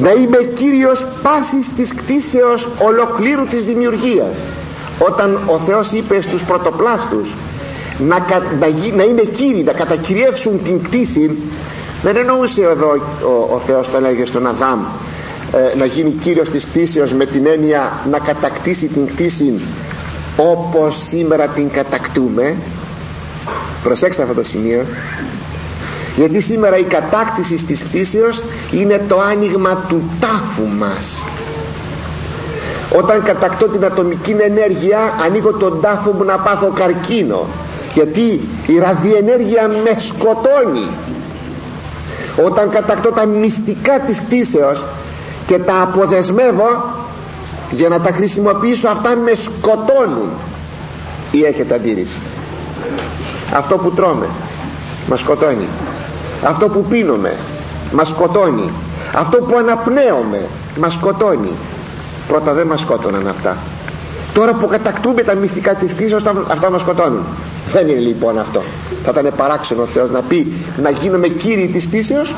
να είμαι κύριος πάθης της κτίσεως ολοκλήρου της δημιουργίας. Όταν ο Θεός είπε στους πρωτοπλάστους να, να, να είναι κύριοι να κατακυριεύσουν την κτίση δεν εννοούσε εδώ ο, ο Θεός όταν έλεγε στον Αδάμ ε, να γίνει κύριος της κτίσεως με την έννοια να κατακτήσει την κτίση όπως σήμερα την κατακτούμε. Προσέξτε αυτό το σημείο γιατί σήμερα η κατάκτηση της κτίσεως είναι το άνοιγμα του τάφου μας. Όταν κατακτώ την ατομική ενέργεια ανοίγω τον τάφο μου να πάθω καρκίνο. Γιατί η ραδιενέργεια με σκοτώνει. Όταν κατακτώ τα μυστικά της κτίσεως και τα αποδεσμεύω για να τα χρησιμοποιήσω αυτά με σκοτώνουν. Ή έχετε αντίρρηση; Αυτό που τρώμε μας σκοτώνει αυτό που πίνουμε μας σκοτώνει. Αυτό που αναπνέουμε μας σκοτώνει. Πρώτα δεν μας σκότωναν αυτά. Τώρα που κατακτούμε τα μυστικά της κτήσεως αυτά μας σκοτώνουν. Δεν είναι λοιπόν αυτό. Θα ήταν παράξενο ο Θεός να πει να γίνουμε κύριοι της κτήσεως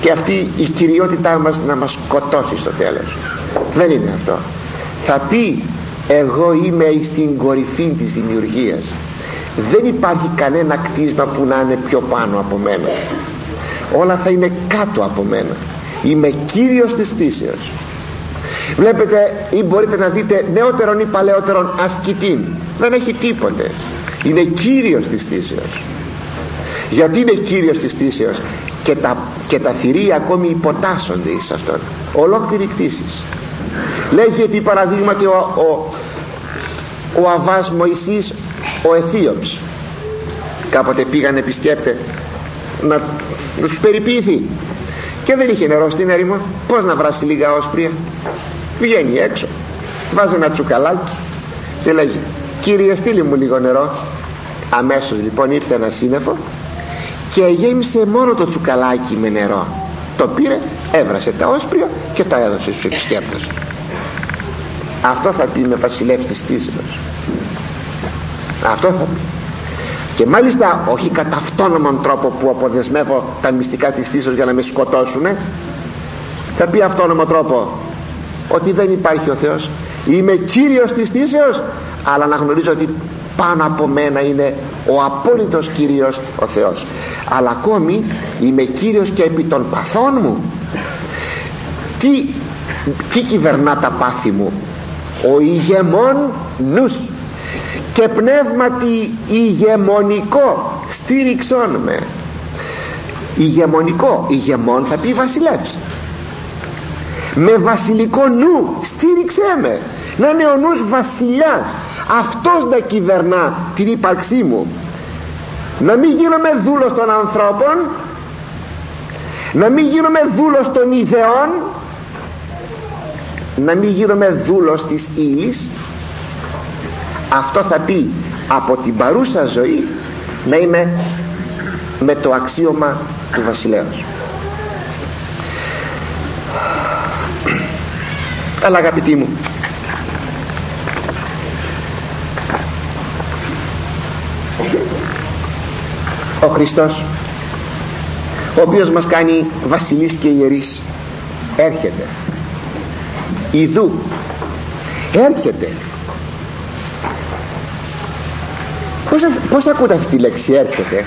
και αυτή η κυριότητά μας να μας σκοτώσει στο τέλος. Δεν είναι αυτό. Θα πει εγώ είμαι στην κορυφή της δημιουργίας δεν υπάρχει κανένα κτίσμα που να είναι πιο πάνω από μένα. Όλα θα είναι κάτω από μένα. Είμαι κύριος της κτήσεως βλέπετε ή μπορείτε να δείτε νεότερον ή παλαιότερον ασκητήν. Δεν έχει τίποτε. Είναι κύριος της κτήσεως γιατί είναι κύριος της κτήσεως και τα, και τα θηρία ακόμη υποτάσσονται εις αυτόν. Ολόκληρη κτήσης λέγει επί παραδείγματι ο, ο, ο Αβάς Μωυσής ο Αιθίωψ κάποτε πήγαν επισκέπτε να, να τους περιποιηθεί. Και δεν είχε νερό στην έρημο. Πως να βράσει λίγα όσπρια. Βγαίνει έξω βάζει ένα τσουκαλάκι και λέγει κύριε στείλει μου λίγο νερό αμέσως λοιπόν ήρθε ένα σύννεφο και γέμισε μόνο το τσουκαλάκι με νερό. Το πήρε έβρασε τα όσπρια και τα έδωσε στους επισκέπτες. Αυτό θα πει με βασιλεύτης της αυτό θα πει. Και μάλιστα όχι κατά αυτόνομον τρόπο που αποδεσμεύω τα μυστικά της τήσεως για να με σκοτώσουνε θα πει αυτόνομο τρόπο ότι δεν υπάρχει ο Θεός. Είμαι Κύριος της τήσεως αλλά να γνωρίζω ότι πάνω από μένα είναι ο απόλυτος Κύριος ο Θεός. Αλλά ακόμη είμαι Κύριος και επί των παθών μου. Τι, τι κυβερνά τα πάθη μου. Ο ηγεμόν νους και πνεύματι ηγεμονικό στήριξόν με. Ηγεμονικό ηγεμόν θα πει βασιλεύς. Με βασιλικό νου στήριξέ με. Να είναι ο νους βασιλιάς. Αυτός να κυβερνά την ύπαρξή μου. Να μην γίνομαι δούλος των ανθρώπων. Να μην γίνομαι δούλος των ιδεών. Να μην γίνομαι δούλος της ύλης αυτό θα πει από την παρούσα ζωή να είμαι με το αξίωμα του βασιλέως. Αλλά αγαπητοί μου. Ο Χριστός ο οποίος μας κάνει βασιλείς και ιερείς έρχεται. Ιδού έρχεται Πώς, πώς ακούτε αυτή τη λέξη έρχεται;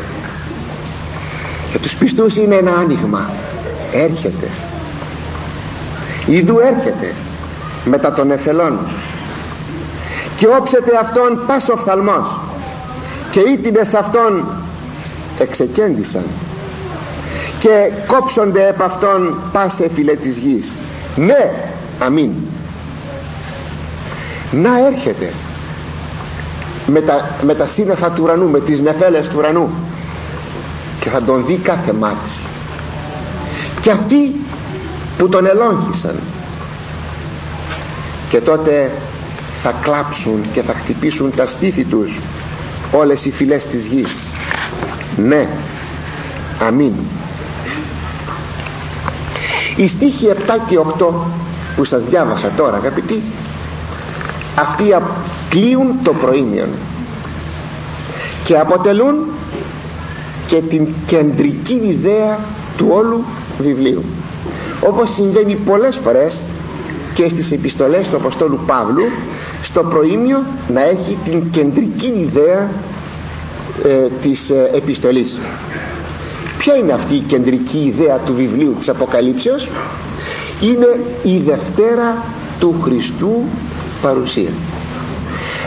Για τους πιστούς είναι ένα άνοιγμα. Έρχεται. Ιδού έρχεται. Μετά των εθελών. Και όψεται αυτόν πάσο φθαλμός. Και ήτινες αυτόν Εξεκέντησαν. Και κόψονται επ' αυτόν Πάσε φιλέ της γης. Ναι αμήν. Να έρχεται με τα, με τα σύννεφα του ουρανού με τις νεφέλες του ουρανού. Και θα τον δει κάθε μάτι. Και αυτοί που τον ελόγχησαν και τότε θα κλάψουν και θα χτυπήσουν τα στήθη τους όλες οι φυλές της γης. Ναι αμήν. Οι στίχοι 7 και 8 που σας διάβασα τώρα αγαπητοί αυτοί κλείουν το προήμιον και αποτελούν και την κεντρική ιδέα του όλου βιβλίου. Όπως συμβαίνει πολλές φορές και στις επιστολές του Αποστόλου Παύλου στο προήμιο να έχει την κεντρική ιδέα ε, της ε, επιστολής. Ποια είναι αυτή η κεντρική ιδέα του βιβλίου της Αποκαλύψεως; Είναι η Δευτέρα του Χριστού παρουσία.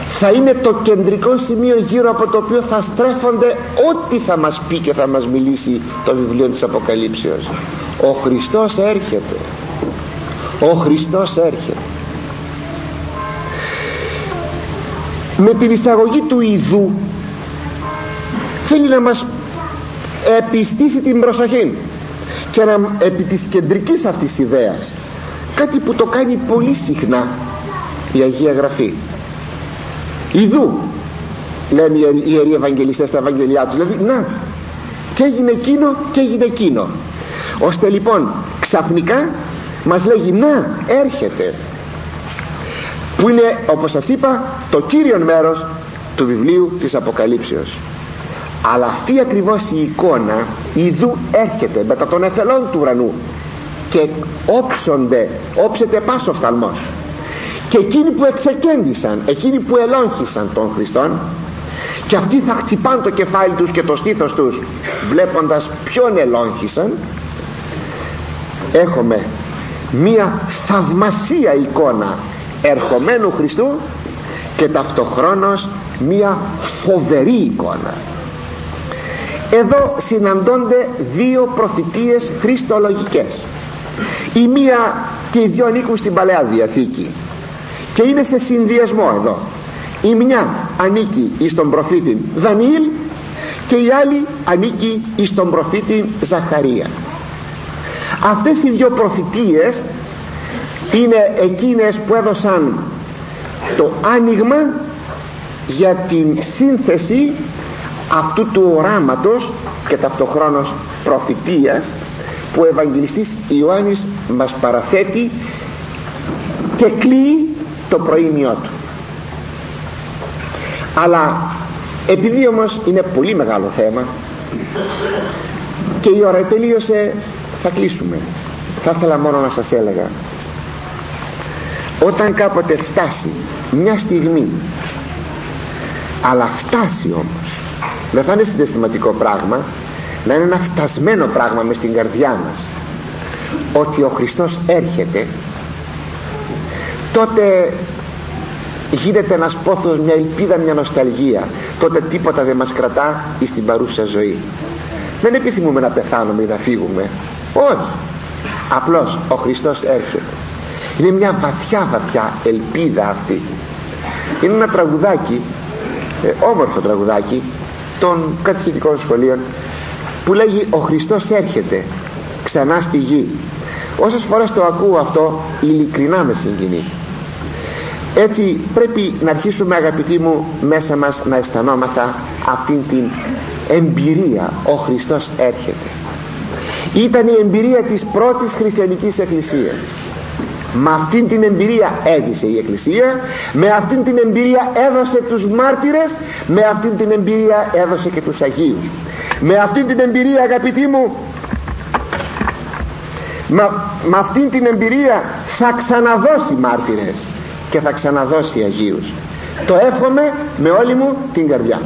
Θα είναι το κεντρικό σημείο γύρω από το οποίο θα στρέφονται ό,τι θα μας πει και θα μας μιλήσει το βιβλίο της Αποκαλύψεως. Ο Χριστός έρχεται. Ο Χριστός έρχεται. Με την εισαγωγή του Ιδού θέλει να μας επιστήσει την προσοχή και να επί της κεντρικής αυτής ιδέας κάτι που το κάνει πολύ συχνά η Αγία Γραφή. Ιδού λένε οι ιεροί Ευαγγελιστές στα Ευαγγελιά τους. Δηλαδή να και έγινε εκείνο και έγινε εκείνο. Ώστε λοιπόν ξαφνικά μας λέγει να έρχεται που είναι όπως σας είπα το κύριο μέρος του βιβλίου της Αποκαλύψεως. Αλλά αυτή ακριβώς η εικόνα ιδού έρχεται μετά των εθελών του ουρανού και όψονται όψεται πάσο οφθαλμός και εκείνοι που εξεκέντησαν εκείνοι που ελόγχησαν τον Χριστόν και αυτοί θα χτυπάν το κεφάλι τους και το στήθος τους βλέποντας ποιον ελόγχησαν έχουμε μία θαυμασία εικόνα ερχομένου Χριστού και ταυτοχρόνως μία φοβερή εικόνα. Εδώ συναντώνται δύο προφητείες χριστολογικές. Η μία και οι δυο ανήκουν στην Παλαιά Διαθήκη και είναι σε συνδυασμό εδώ. Η μια ανήκει εις τον προφήτη Δανιήλ και η άλλη ανήκει εις τον προφήτη Ζαχαρία. Αυτές οι δύο προφητείες είναι εκείνες που έδωσαν το άνοιγμα για την σύνθεση αυτού του οράματος και ταυτοχρόνως προφητείας που ο Ευαγγελιστής Ιωάννης μας παραθέτει και κλείει το προήμιό του. Αλλά επειδή όμως είναι πολύ μεγάλο θέμα και η ώρα τελείωσε θα κλείσουμε. Θα ήθελα μόνο να σας έλεγα όταν κάποτε φτάσει μια στιγμή αλλά φτάσει όμως δεν θα είναι συναισθηματικό πράγμα να είναι ένα φτασμένο πράγμα μες στην καρδιά μας ότι ο Χριστός έρχεται τότε γίνεται ένας πόθος μια ελπίδα μια νοσταλγία. Τότε τίποτα δεν μας κρατά στην παρούσα ζωή. Δεν επιθυμούμε να πεθάνουμε ή να φύγουμε. Όχι. Απλώς ο Χριστός έρχεται. Είναι μια βαθιά βαθιά ελπίδα αυτή. Είναι ένα τραγουδάκι ε, όμορφο τραγουδάκι των κατηχητικών σχολείων που λέγει ο Χριστός έρχεται ξανά στη γη όσες φορές το ακούω αυτό ειλικρινά με συγκινεί έτσι πρέπει να αρχίσουμε αγαπητοί μου μέσα μας να αισθανόμαθα αυτήν την εμπειρία. Ο Χριστός έρχεται. Ήταν η εμπειρία της πρώτης χριστιανικής εκκλησίας. Με αυτήν την εμπειρία έζησε η Εκκλησία με αυτήν την εμπειρία έδωσε τους μάρτυρες με αυτήν την εμπειρία έδωσε και τους Αγίους. Με αυτήν την εμπειρία αγαπητοί μου με, με αυτήν την εμπειρία θα ξαναδώσει μάρτυρες και θα ξαναδώσει Αγίους. Το εύχομαι με όλη μου την καρδιά